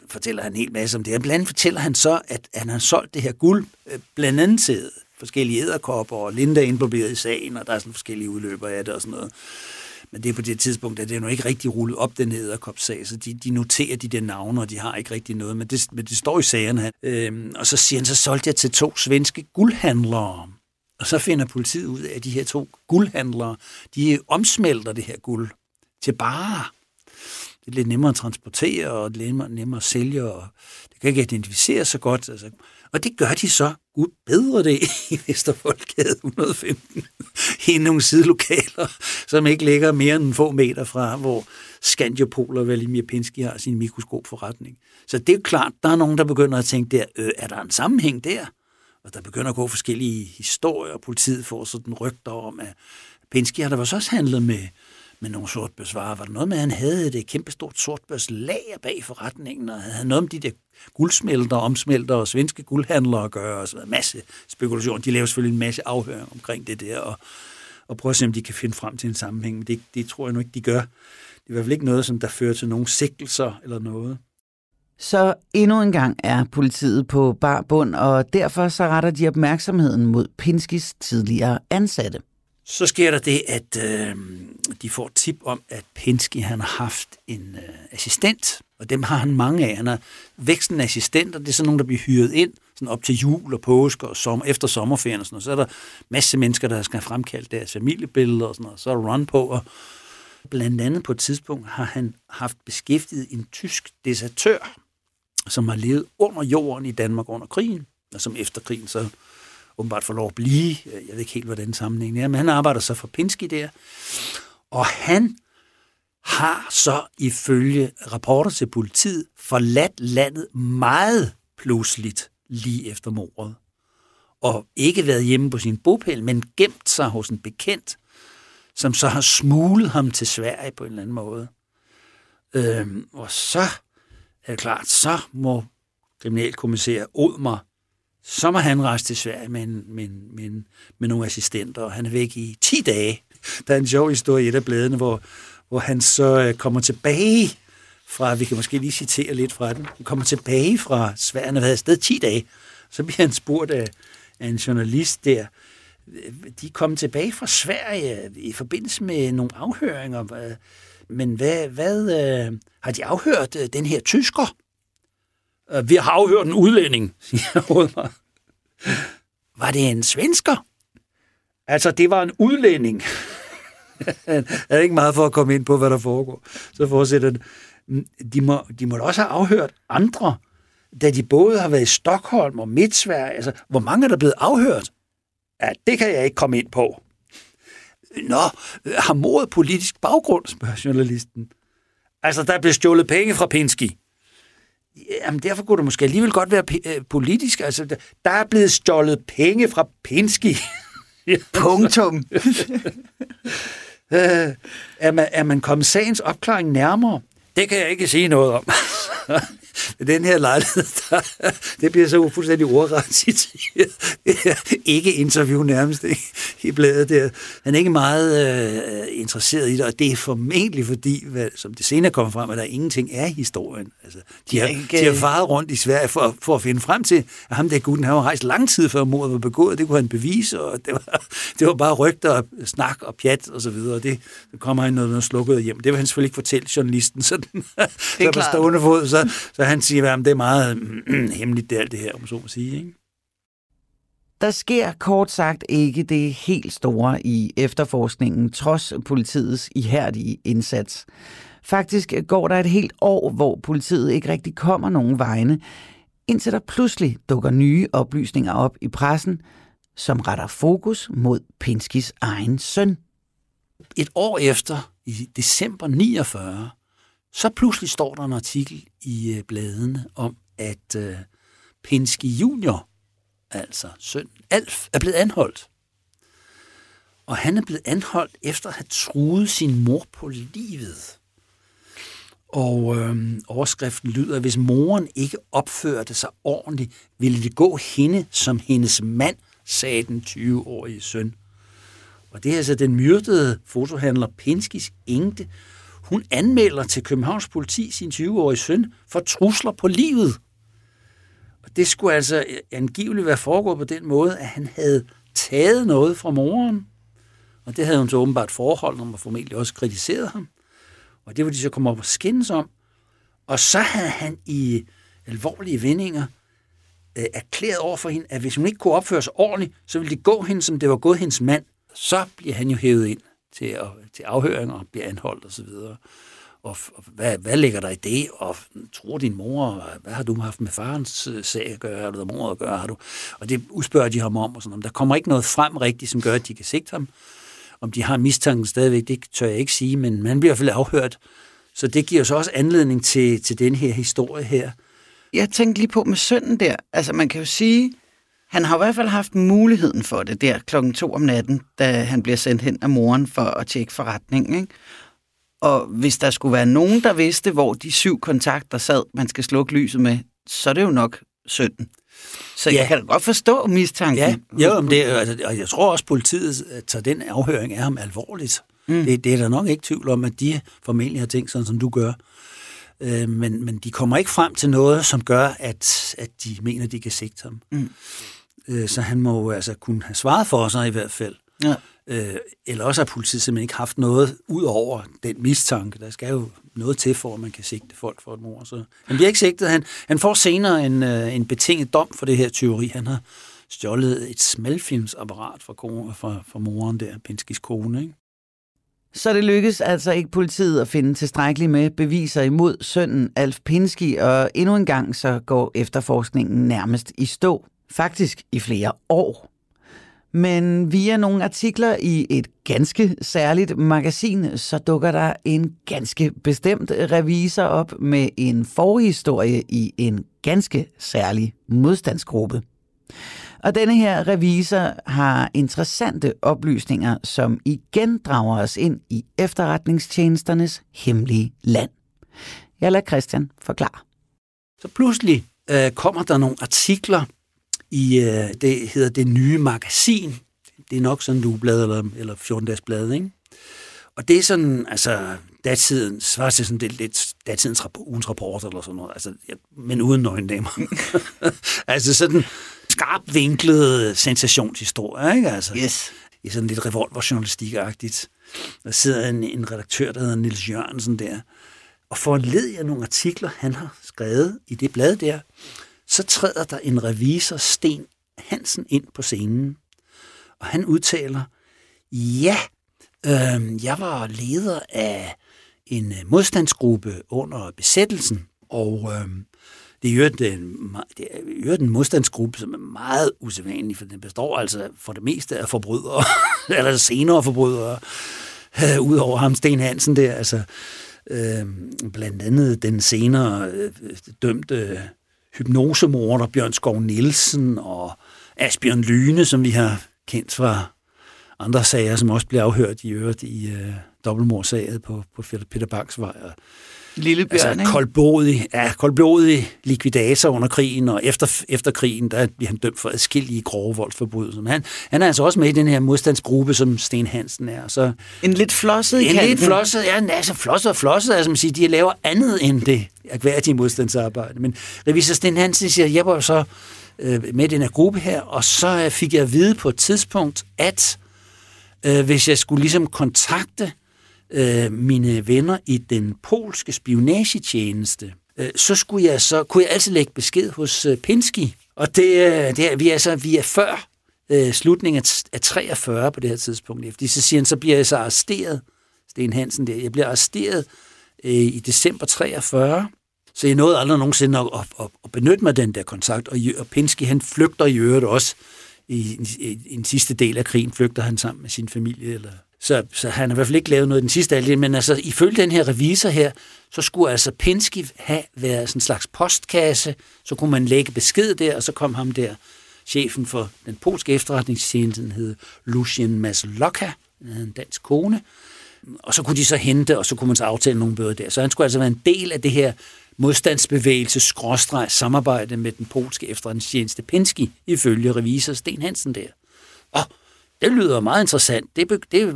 fortæller han en hel masse om det. Og blandt andet fortæller han så, at han har solgt det her guld, øh, blandt andet til forskellige æderkopper, og Linda er involveret i sagen, og der er sådan forskellige udløber af det og sådan noget. Men det er på det tidspunkt, at det er jo ikke rigtig rullet op, den æderkopsag, så de, de noterer de der navne, og de har ikke rigtig noget, men det, men det står i sagerne. Øhm, og så siger han, så solgte jeg til to svenske guldhandlere. Og så finder politiet ud af, at de her to guldhandlere, de omsmelter det her guld til bare. Det er lidt nemmere at transportere, og lidt nemmere, nemmere at sælge, og det kan ikke identificeres så godt. Altså, og det gør de så, gud bedre det, i Vesterfolkade 115, i nogle sidelokaler, som ikke ligger mere end få meter fra, hvor Scandiopol og Valimir Pinsky har sin mikroskopforretning. Så det er jo klart, der er nogen, der begynder at tænke der, øh, er der en sammenhæng der? Og der begynder at gå forskellige historier, og politiet får sådan rygter om, at Pinsky har der også handlet med med nogle sortbørsvarer. Var der noget med, at han havde et øh, kæmpestort sortbørslager bag forretningen, og havde noget om de der guldsmelter, omsmelter og svenske guldhandlere at gøre, og så en masse spekulation. De laver selvfølgelig en masse afhøring omkring det der, og, og prøver at se, om de kan finde frem til en sammenhæng. Men det, det tror jeg nu ikke, de gør. Det er i hvert fald ikke noget, som der fører til nogle sigtelser eller noget. Så endnu en gang er politiet på bar bund, og derfor så retter de opmærksomheden mod Pinskis tidligere ansatte. Så sker der det, at øh, de får tip om, at Pinsky han har haft en øh, assistent, og dem har han mange af. Han har væksten af assistenter, det er sådan nogle, der bliver hyret ind, sådan op til jul og påske og sommer, efter sommerferien og sådan noget. Så er der masse mennesker, der skal fremkalde deres familiebilleder og sådan noget. Så er der run på, og blandt andet på et tidspunkt har han haft beskæftiget en tysk desertør, som har levet under jorden i Danmark under krigen, og som efter krigen så åbenbart får lov at blive. Øh, jeg ved ikke helt, hvordan sammenhængen er, men han arbejder så for Pinsky der. Og han har så ifølge rapporter til politiet forladt landet meget pludseligt lige efter mordet. Og ikke været hjemme på sin bopæl, men gemt sig hos en bekendt, som så har smuglet ham til Sverige på en eller anden måde. Øhm, og så er det klart, så må kriminalkommissær Odmer så må han rejse til Sverige med, en, med, en, med, en, med nogle assistenter, og han er væk i 10 dage. Der er en sjov historie i et af bladene, hvor, hvor han så øh, kommer tilbage fra, vi kan måske lige citere lidt fra den, han kommer tilbage fra Sverige, han har været afsted 10 dage, så bliver han spurgt af, af en journalist der, de kom tilbage fra Sverige i forbindelse med nogle afhøringer, men hvad, hvad øh, har de afhørt øh, den her tysker? Øh, vi har afhørt en udlænding, siger mig. Var det en svensker? Altså, det var en udlænding. er det ikke meget for at komme ind på, hvad der foregår. Så fortsætter den. Mm, de må, de må også have afhørt andre, da de både har været i Stockholm og Midtsverige. Altså, hvor mange er der blevet afhørt? Ja, det kan jeg ikke komme ind på. Nå, har mordet politisk baggrund, spørger journalisten. Altså, der blev stjålet penge fra Pinsky. Jamen, derfor kunne det måske alligevel godt være øh, politisk. Altså, der er blevet stjålet penge fra Pinsky. Punktum. øh, er, man, er man kommet sagens opklaring nærmere? Det kan jeg ikke sige noget om. den her lejlighed, der, det bliver så fuldstændig ordret citeret. ikke interview nærmest ikke, i bladet der. Han er ikke meget øh, interesseret i det, og det er formentlig fordi, hvad, som det senere kommer frem, at der ingenting er i historien. Altså, de, har, ikke... de har faret rundt i Sverige for, for at finde frem til, at ham der gutten har rejst lang tid før mordet var begået. Det kunne han bevise, og det var, det var bare rygter og snak og pjat og så videre. Det, det kommer han noget, noget slukket hjem. Det vil han selvfølgelig ikke fortælle journalisten sådan, så på stående fod. Så, så han siger, at det er meget mm, hemmeligt, det alt det her, om så må sige. Ikke? Der sker kort sagt ikke det helt store i efterforskningen, trods politiets ihærdige indsats. Faktisk går der et helt år, hvor politiet ikke rigtig kommer nogen vegne, indtil der pludselig dukker nye oplysninger op i pressen, som retter fokus mod Pinskis egen søn. Et år efter, i december 49, så pludselig står der en artikel i øh, bladene om, at øh, Pinsky Junior altså søn Alf, er blevet anholdt. Og han er blevet anholdt efter at have truet sin mor på livet. Og øh, overskriften lyder, at hvis moren ikke opførte sig ordentligt, ville det gå hende som hendes mand, sagde den 20-årige søn. Og det er altså den myrdede fotohandler Pinskis Engte. Hun anmelder til Københavns politi sin 20-årige søn for trusler på livet. Og det skulle altså øh, angiveligt være foregået på den måde, at han havde taget noget fra moren. Og det havde hun så åbenbart forhold om, og formentlig også kritiseret ham. Og det var de så kommet op og skændes om. Og så havde han i alvorlige vendinger øh, erklæret over for hende, at hvis hun ikke kunne opføre sig ordentligt, så ville det gå hende, som det var gået hendes mand. Så bliver han jo hævet ind til, at, til afhøringer og bliver anholdt osv. Og, og, og hvad, hvad ligger der i det? Og tror din mor, hvad har du haft med farens øh, sag at gøre, eller mor at gøre? Har du? Og det udspørger de ham om, og sådan Der kommer ikke noget frem rigtigt, som gør, at de kan sigte ham. Om de har mistanken stadigvæk, det tør jeg ikke sige, men man bliver i hvert fald afhørt. Så det giver så også anledning til, til den her historie her. Jeg tænkte lige på med sønnen der. Altså man kan jo sige, han har i hvert fald haft muligheden for det der klokken to om natten, da han bliver sendt hen af moren for at tjekke forretningen. Ikke? Og hvis der skulle være nogen, der vidste, hvor de syv kontakter sad, man skal slukke lyset med, så er det jo nok sønnen. Så ja. jeg kan da godt forstå mistanken. Ja, jo, men det, altså, og jeg tror også, at politiet tager den afhøring af ham alvorligt. Mm. Det, det er der nok ikke tvivl om, at de formentlig har tænkt sådan, som du gør. Øh, men, men de kommer ikke frem til noget, som gør, at, at de mener, de kan sigte ham. Mm. Øh, så han må altså kunne have svaret for sig i hvert fald. Ja. Øh, eller også har politiet simpelthen ikke haft noget ud over den mistanke. Der skal jo noget til, for at man kan sigte folk for et mord. Så han bliver ikke sigtet. Han, han får senere en, øh, en betinget dom for det her tyveri. Han har stjålet et smalfilmsapparat fra, kone, fra, fra moren der, Pinskis kone. Ikke? Så det lykkedes altså ikke politiet at finde tilstrækkeligt med beviser imod sønnen Alf Pinsky, og endnu en gang så går efterforskningen nærmest i stå. Faktisk i flere år. Men via nogle artikler i et ganske særligt magasin, så dukker der en ganske bestemt revisor op med en forhistorie i en ganske særlig modstandsgruppe. Og denne her revisor har interessante oplysninger, som igen drager os ind i efterretningstjenesternes hemmelige land. Jeg lader Christian forklare. Så pludselig øh, kommer der nogle artikler i, øh, det hedder det nye magasin. Det er nok sådan en ugeblad eller, eller 14-dages blad, ikke? Og det er sådan, altså, datiden, svarer til sådan lidt, lidt datidens ugens rapport eller sådan noget, altså, ja, men uden nøgendamer. altså sådan skarp vinklet sensationshistorie, ikke? Altså, yes. I sådan lidt revolverjournalistik-agtigt. Der sidder en, en redaktør, der hedder Nils Jørgensen der, og får led af nogle artikler, han har skrevet i det blad der, så træder der en revisor, Sten Hansen, ind på scenen. Og han udtaler, ja, øh, jeg var leder af en øh, modstandsgruppe under besættelsen, og øh, det er jo den, øh, det er jo modstandsgruppe, som er meget usædvanlig, for den består altså for det meste af forbrydere, eller senere forbrydere, øh, udover ham Sten Hansen der, altså øh, blandt andet den senere øh, dømte hypnosemorder Bjørn Skov Nielsen og Asbjørn Lyne, som vi har kendt fra andre sager, som også blev afhørt i øvrigt i øh, dobbeltmordsaget på, på Peter Banks vej. Og, Lille bjørn, altså, koldblodig, ja, koldblodig likvidator under krigen, og efter, efter krigen, der bliver han dømt for adskillige grove voldsforbrydelser. Men han, han er altså også med i den her modstandsgruppe, som Sten Hansen er. Så, en lidt flosset En lidt flosset, ja, altså flosset og flosset, altså man siger, de laver andet end det akværdige modstandsarbejde. Men revisor Sten Hansen siger, jeg var så øh, med i den her gruppe her, og så fik jeg at vide på et tidspunkt, at øh, hvis jeg skulle ligesom kontakte øh, mine venner i den polske spionagetjeneste, øh, så skulle jeg så kunne jeg altid lægge besked hos øh, Pinsky. Og det, øh, det er, vi er så vi er før øh, slutningen af, af 43 på det her tidspunkt. Fordi så siger han, så bliver jeg så arresteret, Sten Hansen der, jeg bliver arresteret øh, i december 43, så jeg nåede aldrig nogensinde at, at, at, at benytte mig af den der kontakt, og, og Pinsky han flygter i øvrigt også. I, i, i, i den sidste del af krigen, flygter han sammen med sin familie, eller så, så han har i hvert fald ikke lavet noget i den sidste alder, men altså ifølge den her revisor her, så skulle altså Pinsky have været sådan en slags postkasse, så kunne man lægge besked der, og så kom ham der, chefen for den polske efterretningstjeneste, den hed Lucien Masloka, en dansk kone, og så kunne de så hente, og så kunne man så aftale nogle bøder der. Så han skulle altså være en del af det her modstandsbevægelse, skråstreg, samarbejde med den polske efterretningstjeneste Pinsky, ifølge revisor Sten Hansen der. Det lyder meget interessant. Det, det øh,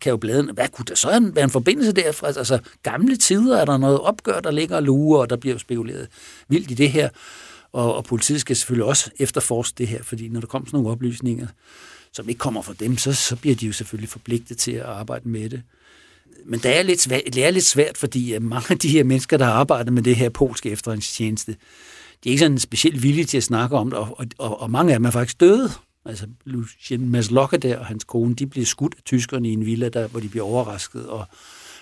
kan jo bladene... Hvad kunne der så være en forbindelse derfra? Altså, gamle tider er der noget opgør, der ligger og lurer, og der bliver spekuleret vildt i det her. Og, og politiet skal selvfølgelig også efterforske det her, fordi når der kommer sådan nogle oplysninger, som ikke kommer fra dem, så, så bliver de jo selvfølgelig forpligtet til at arbejde med det. Men det er, lidt svært, det er lidt svært, fordi øh, mange af de her mennesker, der har arbejdet med det her polske efterretningstjeneste, de er ikke sådan specielt villige til at snakke om det, og, og, og mange af dem er faktisk døde. Altså Lucien Maslokke der og hans kone, de bliver skudt af tyskerne i en villa, der, hvor de bliver overrasket, og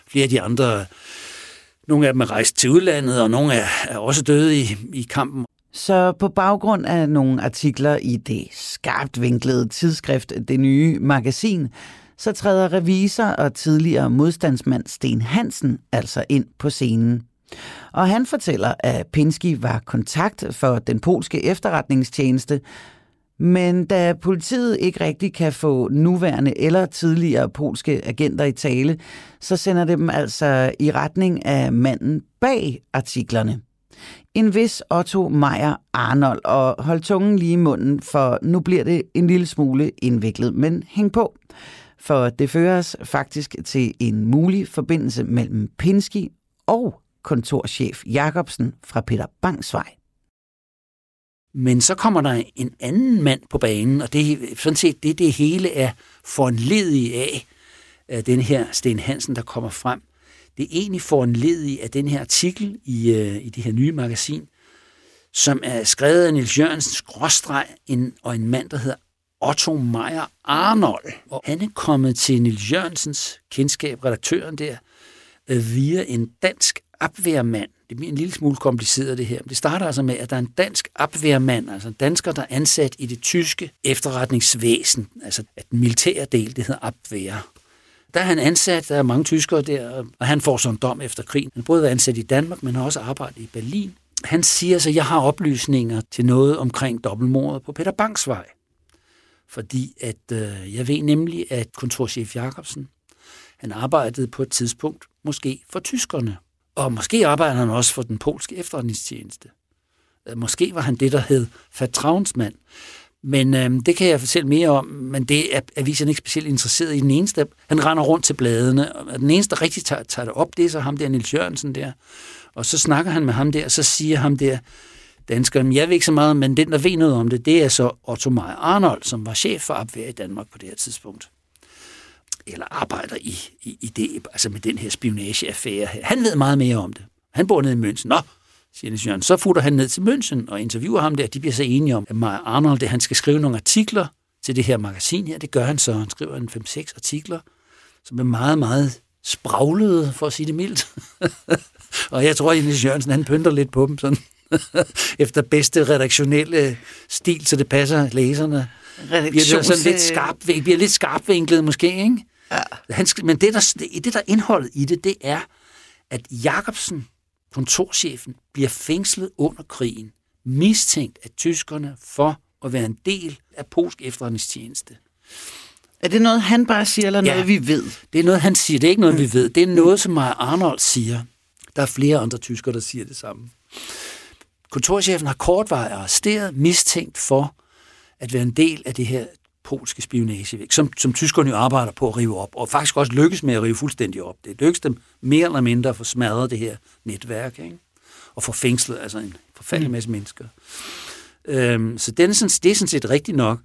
flere af de andre, nogle af dem er rejst til udlandet, og nogle er, er også døde i, i kampen. Så på baggrund af nogle artikler i det skarpt vinklede tidsskrift Det Nye Magasin, så træder revisor og tidligere modstandsmand Sten Hansen altså ind på scenen. Og han fortæller, at Pinsky var kontakt for den polske efterretningstjeneste, men da politiet ikke rigtig kan få nuværende eller tidligere polske agenter i tale, så sender det dem altså i retning af manden bag artiklerne. En vis Otto Meier Arnold, og hold tungen lige i munden, for nu bliver det en lille smule indviklet, men hæng på. For det føres faktisk til en mulig forbindelse mellem Pinsky og kontorchef Jacobsen fra Peter Bangsvej. Men så kommer der en anden mand på banen, og det er sådan set det, det hele er foranledet af, af den her Sten Hansen, der kommer frem. Det er egentlig foranledet af den her artikel i, øh, i det her nye magasin, som er skrevet af Nils Jørgensen skråstreg en, og en mand, der hedder Otto Meier Arnold. Og han er kommet til Nils Jørgensens kendskab, redaktøren der, øh, via en dansk abwehrmand, det bliver en lille smule kompliceret det her. Det starter altså med, at der er en dansk opværmand, altså en dansker, der er ansat i det tyske efterretningsvæsen, altså at den militære del, det hedder opvær. Der er han ansat, der er mange tyskere der, og han får sådan en dom efter krigen. Han både været ansat i Danmark, men har også arbejdet i Berlin. Han siger så, at jeg har oplysninger til noget omkring dobbeltmordet på Peter Banks vej. Fordi at øh, jeg ved nemlig, at kontorchef Jacobsen, han arbejdede på et tidspunkt måske for tyskerne. Og måske arbejder han også for den polske efterretningstjeneste. Øh, måske var han det, der hed Fatravnsmand. Men øh, det kan jeg fortælle mere om, men det er avisen ikke specielt interesseret i. Den eneste, han render rundt til bladene, og den eneste, der rigtig tager, tager det op, det er så ham der, Nils Jørgensen der. Og så snakker han med ham der, og så siger ham der, danskeren, jeg ved ikke så meget, men den, der ved noget om det, det er så Otto Meyer Arnold, som var chef for opvær i Danmark på det her tidspunkt eller arbejder i, i, i det, altså med den her spionageaffære her. Han ved meget mere om det. Han bor nede i München. Nå, siger Niels Jørgen. Så futter han ned til München og interviewer ham der. De bliver så enige om, at Maja Arnold, det, han skal skrive nogle artikler til det her magasin her. Det gør han så. Han skriver en 5-6 artikler, som er meget, meget spraglede, for at sige det mildt. og jeg tror, at Niels Jørgensen, han pynter lidt på dem sådan, efter bedste redaktionelle stil, så det passer læserne. Bliver sådan lidt skarp, bliver lidt skarpvinklet måske, ikke? Ja. Han, men det der, det, der indholdet i det, det er, at Jacobsen, kontorchefen, bliver fængslet under krigen, mistænkt af tyskerne for at være en del af polsk efterretningstjeneste. Er det noget, han bare siger, eller ja, noget, vi ved? det er noget, han siger. Det er ikke noget, vi ved. Det er noget, som Maja Arnold siger. Der er flere andre tyskere, der siger det samme. Kontorchefen har kortvarigt arresteret, mistænkt for at være en del af det her polske spionagevæk, som, som tyskerne jo arbejder på at rive op, og faktisk også lykkes med at rive fuldstændig op. Det lykkes dem mere eller mindre at få smadret det her netværk, ikke? og få fængslet altså en forfærdelig mm. masse mm. mennesker. Øhm, så den sådan, det er sådan set rigtigt nok.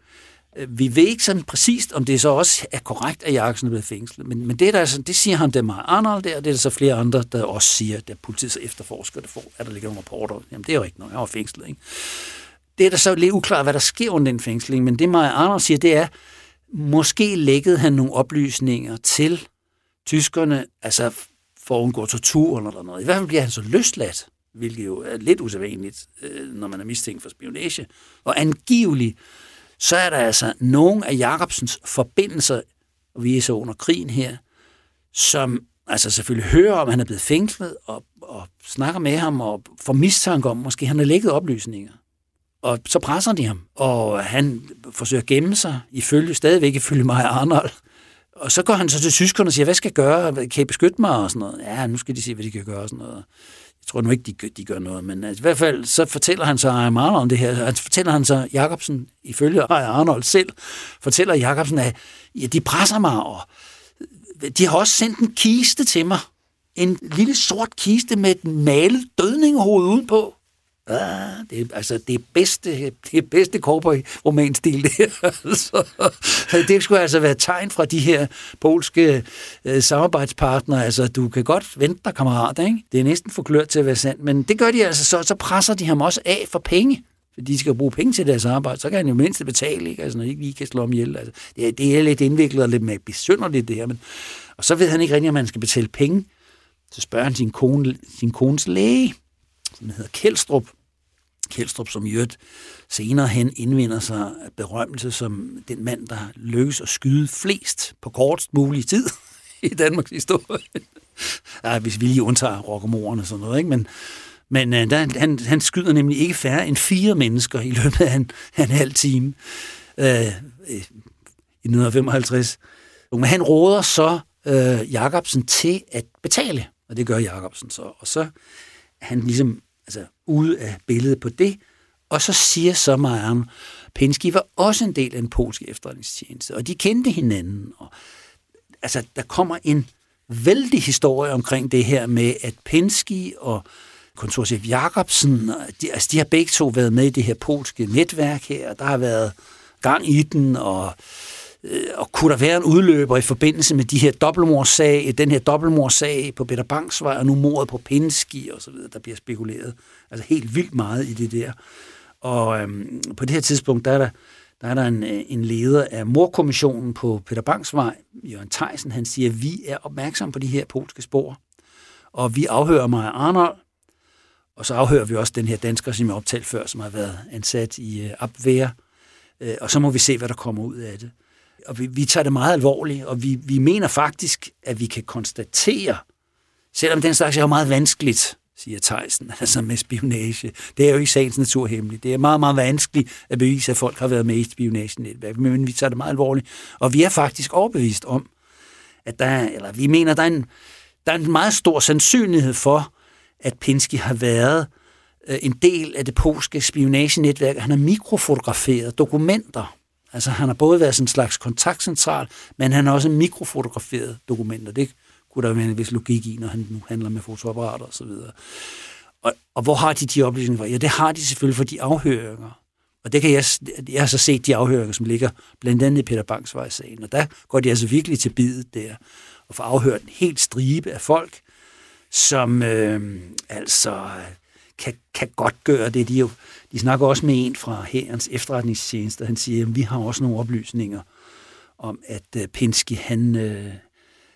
Øh, vi ved ikke sådan præcist, om det så også er korrekt, at Jakobsen er blevet fængslet, men, men det, der er sådan, det siger ham, det er meget Arnold der, og det er der så flere andre, der også siger, at politiet så efterforsker det, for, at der ligger nogle rapporter. Jamen, det er jo ikke noget, jeg var fængslet, ikke? Det er da så lidt uklart, hvad der sker under den fængsling, men det Maja Anders siger, det er, måske læggede han nogle oplysninger til tyskerne, altså for at undgå tortur eller noget. I hvert fald bliver han så løsladt, hvilket jo er lidt usædvanligt, øh, når man er mistænkt for spionage. Og angiveligt, så er der altså nogle af Jacobsens forbindelser, og vi er så under krigen her, som altså selvfølgelig hører om, at han er blevet fængslet, og, og snakker med ham, og får mistanke om, måske han har lægget oplysninger og så presser de ham, og han forsøger at gemme sig, ifølge, stadigvæk ifølge mig og Arnold. Og så går han så til tyskerne og siger, hvad skal jeg gøre? Kan I beskytte mig? Og sådan noget. Ja, nu skal de se, hvad de kan gøre. Og sådan noget. Jeg tror nu ikke, de, de gør noget, men altså, i hvert fald så fortæller han så Arnold om det her. Han fortæller han så Jacobsen, ifølge Arnold selv, fortæller Jacobsen, at ja, de presser mig, og de har også sendt en kiste til mig. En lille sort kiste med et malet dødningehoved udenpå. Ah, det, altså, det er bedste, det er bedste cowboy-romanstil, det her. så, altså. det skulle altså være tegn fra de her polske øh, samarbejdspartnere. Altså, du kan godt vente dig, kammerat, ikke? Det er næsten forklørt til at være sandt, men det gør de altså, så, så presser de ham også af for penge. Fordi de skal bruge penge til deres arbejde, så kan han jo mindst betale, ikke? Altså, når de ikke lige kan slå om ihjel. Altså, det, er, det er lidt indviklet og lidt mere besynderligt, det her. Men, og så ved han ikke rigtig, om man skal betale penge. Så spørger han sin, kone, sin kones læge, som hedder Kjeldstrup, Kjeldstrup, som i øvrigt senere hen indvinder sig berømmelse som den mand, der lykkes at skyde flest på kortest mulig tid i Danmarks historie. ja, hvis vi lige undtager rockermorerne og sådan noget, ikke? Men, men øh, der, han, han skyder nemlig ikke færre end fire mennesker i løbet af en, af en halv time øh, øh i 1955. Men han råder så øh, Jacobsen til at betale, og det gør Jacobsen så. Og så han ligesom altså ude af billedet på det. Og så siger så Majern, Pinsky var også en del af en polsk efterretningstjeneste, og de kendte hinanden. Og, altså, der kommer en vældig historie omkring det her med, at Pinsky og kontorchef Jacobsen, de, altså, de har begge to været med i det her polske netværk her, og der har været gang i den, og Øh, og kunne der være en udløber i forbindelse med de her dobbeltmordsag, den her dobbeltmordsag på Peter Banksvej, og nu mordet på Pinski og så videre, der bliver spekuleret. Altså helt vildt meget i det der. Og øhm, på det her tidspunkt, der er der, der er der en, øh, en leder af morkommissionen på Peter Banksvej, Jørgen Theisen, han siger, at vi er opmærksomme på de her polske spor, og vi afhører mig Arnold, og så afhører vi også den her dansker, som jeg optalt før, som har været ansat i øh, Abwehr, øh, og så må vi se, hvad der kommer ud af det og vi, vi tager det meget alvorligt, og vi, vi mener faktisk, at vi kan konstatere, selvom den slags er jo meget vanskeligt, siger Theisen, altså med spionage. Det er jo i sagens natur hemmeligt. Det er meget, meget vanskeligt at bevise, at folk har været med i spionagenetværk, men vi tager det meget alvorligt. Og vi er faktisk overbevist om, at der er, eller vi mener, der er en, der er en meget stor sandsynlighed for, at Pinsky har været øh, en del af det polske spionagenetværk. Han har mikrofotograferet dokumenter Altså han har både været sådan en slags kontaktcentral, men han har også mikrofotograferet dokumenter. Det kunne der være en vis logik i, når han nu handler med fotoapparater osv. Og, og hvor har de de oplysninger fra? Ja, det har de selvfølgelig for de afhøringer. Og det kan jeg, jeg har så set de afhøringer, som ligger blandt andet i Peter Bangsvej-sagen. Og der går de altså virkelig til bidet der, og får afhørt en helt stribe af folk, som øh, altså kan, kan godt gøre det. De, jo, de snakker også med en fra herrens efterretningstjeneste, han siger, at vi har også nogle oplysninger om, at øh, uh, Pinsky, han, øh,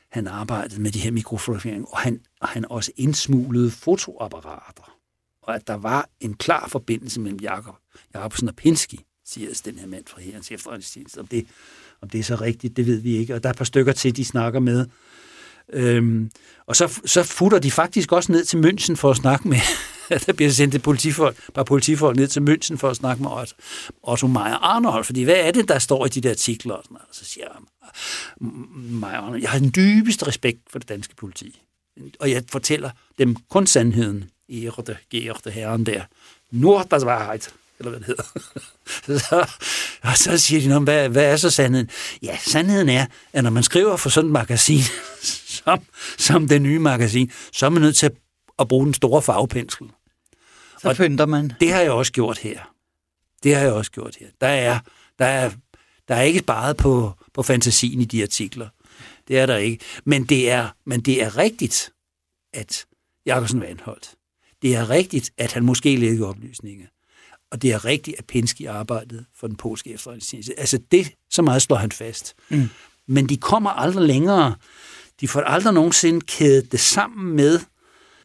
han arbejdede med de her mikrofotograferinger, og han, og han også indsmuglede fotoapparater. Og at der var en klar forbindelse mellem Jakob, Jakobsen og Pinsky, siger den her mand fra herrens efterretningstjeneste. Om det, om det er så rigtigt, det ved vi ikke. Og der er et par stykker til, de snakker med. Øhm, og så, så futter de faktisk også ned til München for at snakke med, der bliver sendt et politifolk, bare politifolk ned til München for at snakke med Otto, Meyer Arnold, fordi hvad er det, der står i de der artikler? Og, sådan, og så siger Meyer Arnold, jeg har den dybeste respekt for det danske politi. Og jeg fortæller dem kun sandheden, i Gerte herren der. Nur das Wahrheit eller hvad det hedder. så, og så siger de, hvad, hvad er så sandheden? Ja, sandheden er, at når man skriver for sådan et magasin, som, som det nye magasin, så er man nødt til at, at bruge den store farvepensel. Så og pynter man. Det har jeg også gjort her. Det har jeg også gjort her. Der er, der er, der er ikke sparet på, på fantasien i de artikler. Det er der ikke. Men det er, men det er rigtigt, at Jakobsen var anholdt. Det er rigtigt, at han måske lægger oplysninger. Og det er rigtigt, at Pinsky arbejdede for den polske efterretningstjeneste. Altså det, så meget slår han fast. Mm. Men de kommer aldrig længere. De får aldrig nogensinde kædet det sammen med,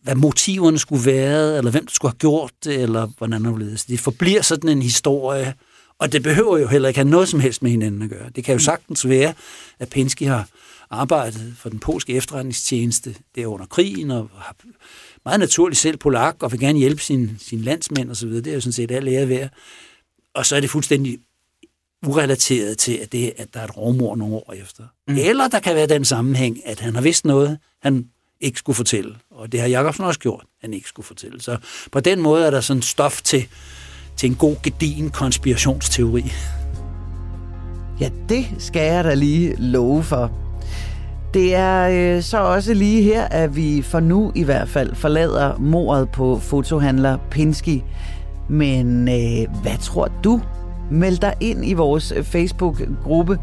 hvad motiverne skulle være, eller hvem der skulle have gjort det, eller hvordan det blev. Det forbliver sådan en historie, og det behøver jo heller ikke have noget som helst med hinanden at gøre. Det kan jo sagtens være, at Pinsky har arbejdet for den polske efterretningstjeneste der under krigen, og har meget naturligt selv polak, og vil gerne hjælpe sin, sin landsmænd osv. Det er jo sådan set alt ære værd. Og så er det fuldstændig urelateret til, at, det, at der er et rovmor nogle år efter. Mm. Eller der kan være den sammenhæng, at han har vidst noget, han ikke skulle fortælle. Og det har Jakobsen også gjort, han ikke skulle fortælle. Så på den måde er der sådan stof til, til en god, gedigen konspirationsteori. Ja, det skal jeg da lige love for. Det er øh, så også lige her, at vi for nu i hvert fald forlader mordet på fotohandler Pinsky. Men øh, hvad tror du? Meld dig ind i vores Facebook-gruppe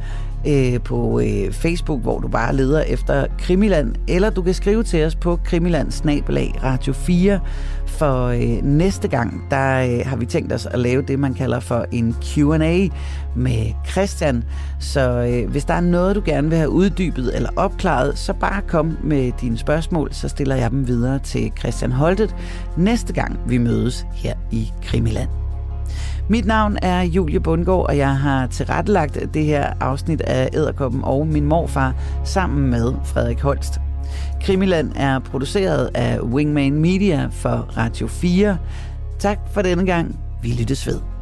øh, på øh, Facebook, hvor du bare leder efter Krimiland, eller du kan skrive til os på krimilandsnabelag radio 4, for øh, næste gang, der øh, har vi tænkt os at lave det, man kalder for en Q&A med Christian. Så øh, hvis der er noget, du gerne vil have uddybet eller opklaret, så bare kom med dine spørgsmål, så stiller jeg dem videre til Christian Holtet næste gang, vi mødes her i Krimiland. Mit navn er Julie Bundgaard, og jeg har tilrettelagt det her afsnit af Æderkoppen og min morfar sammen med Frederik Holst. Krimiland er produceret af Wingman Media for Radio 4. Tak for denne gang. Vi lyttes ved.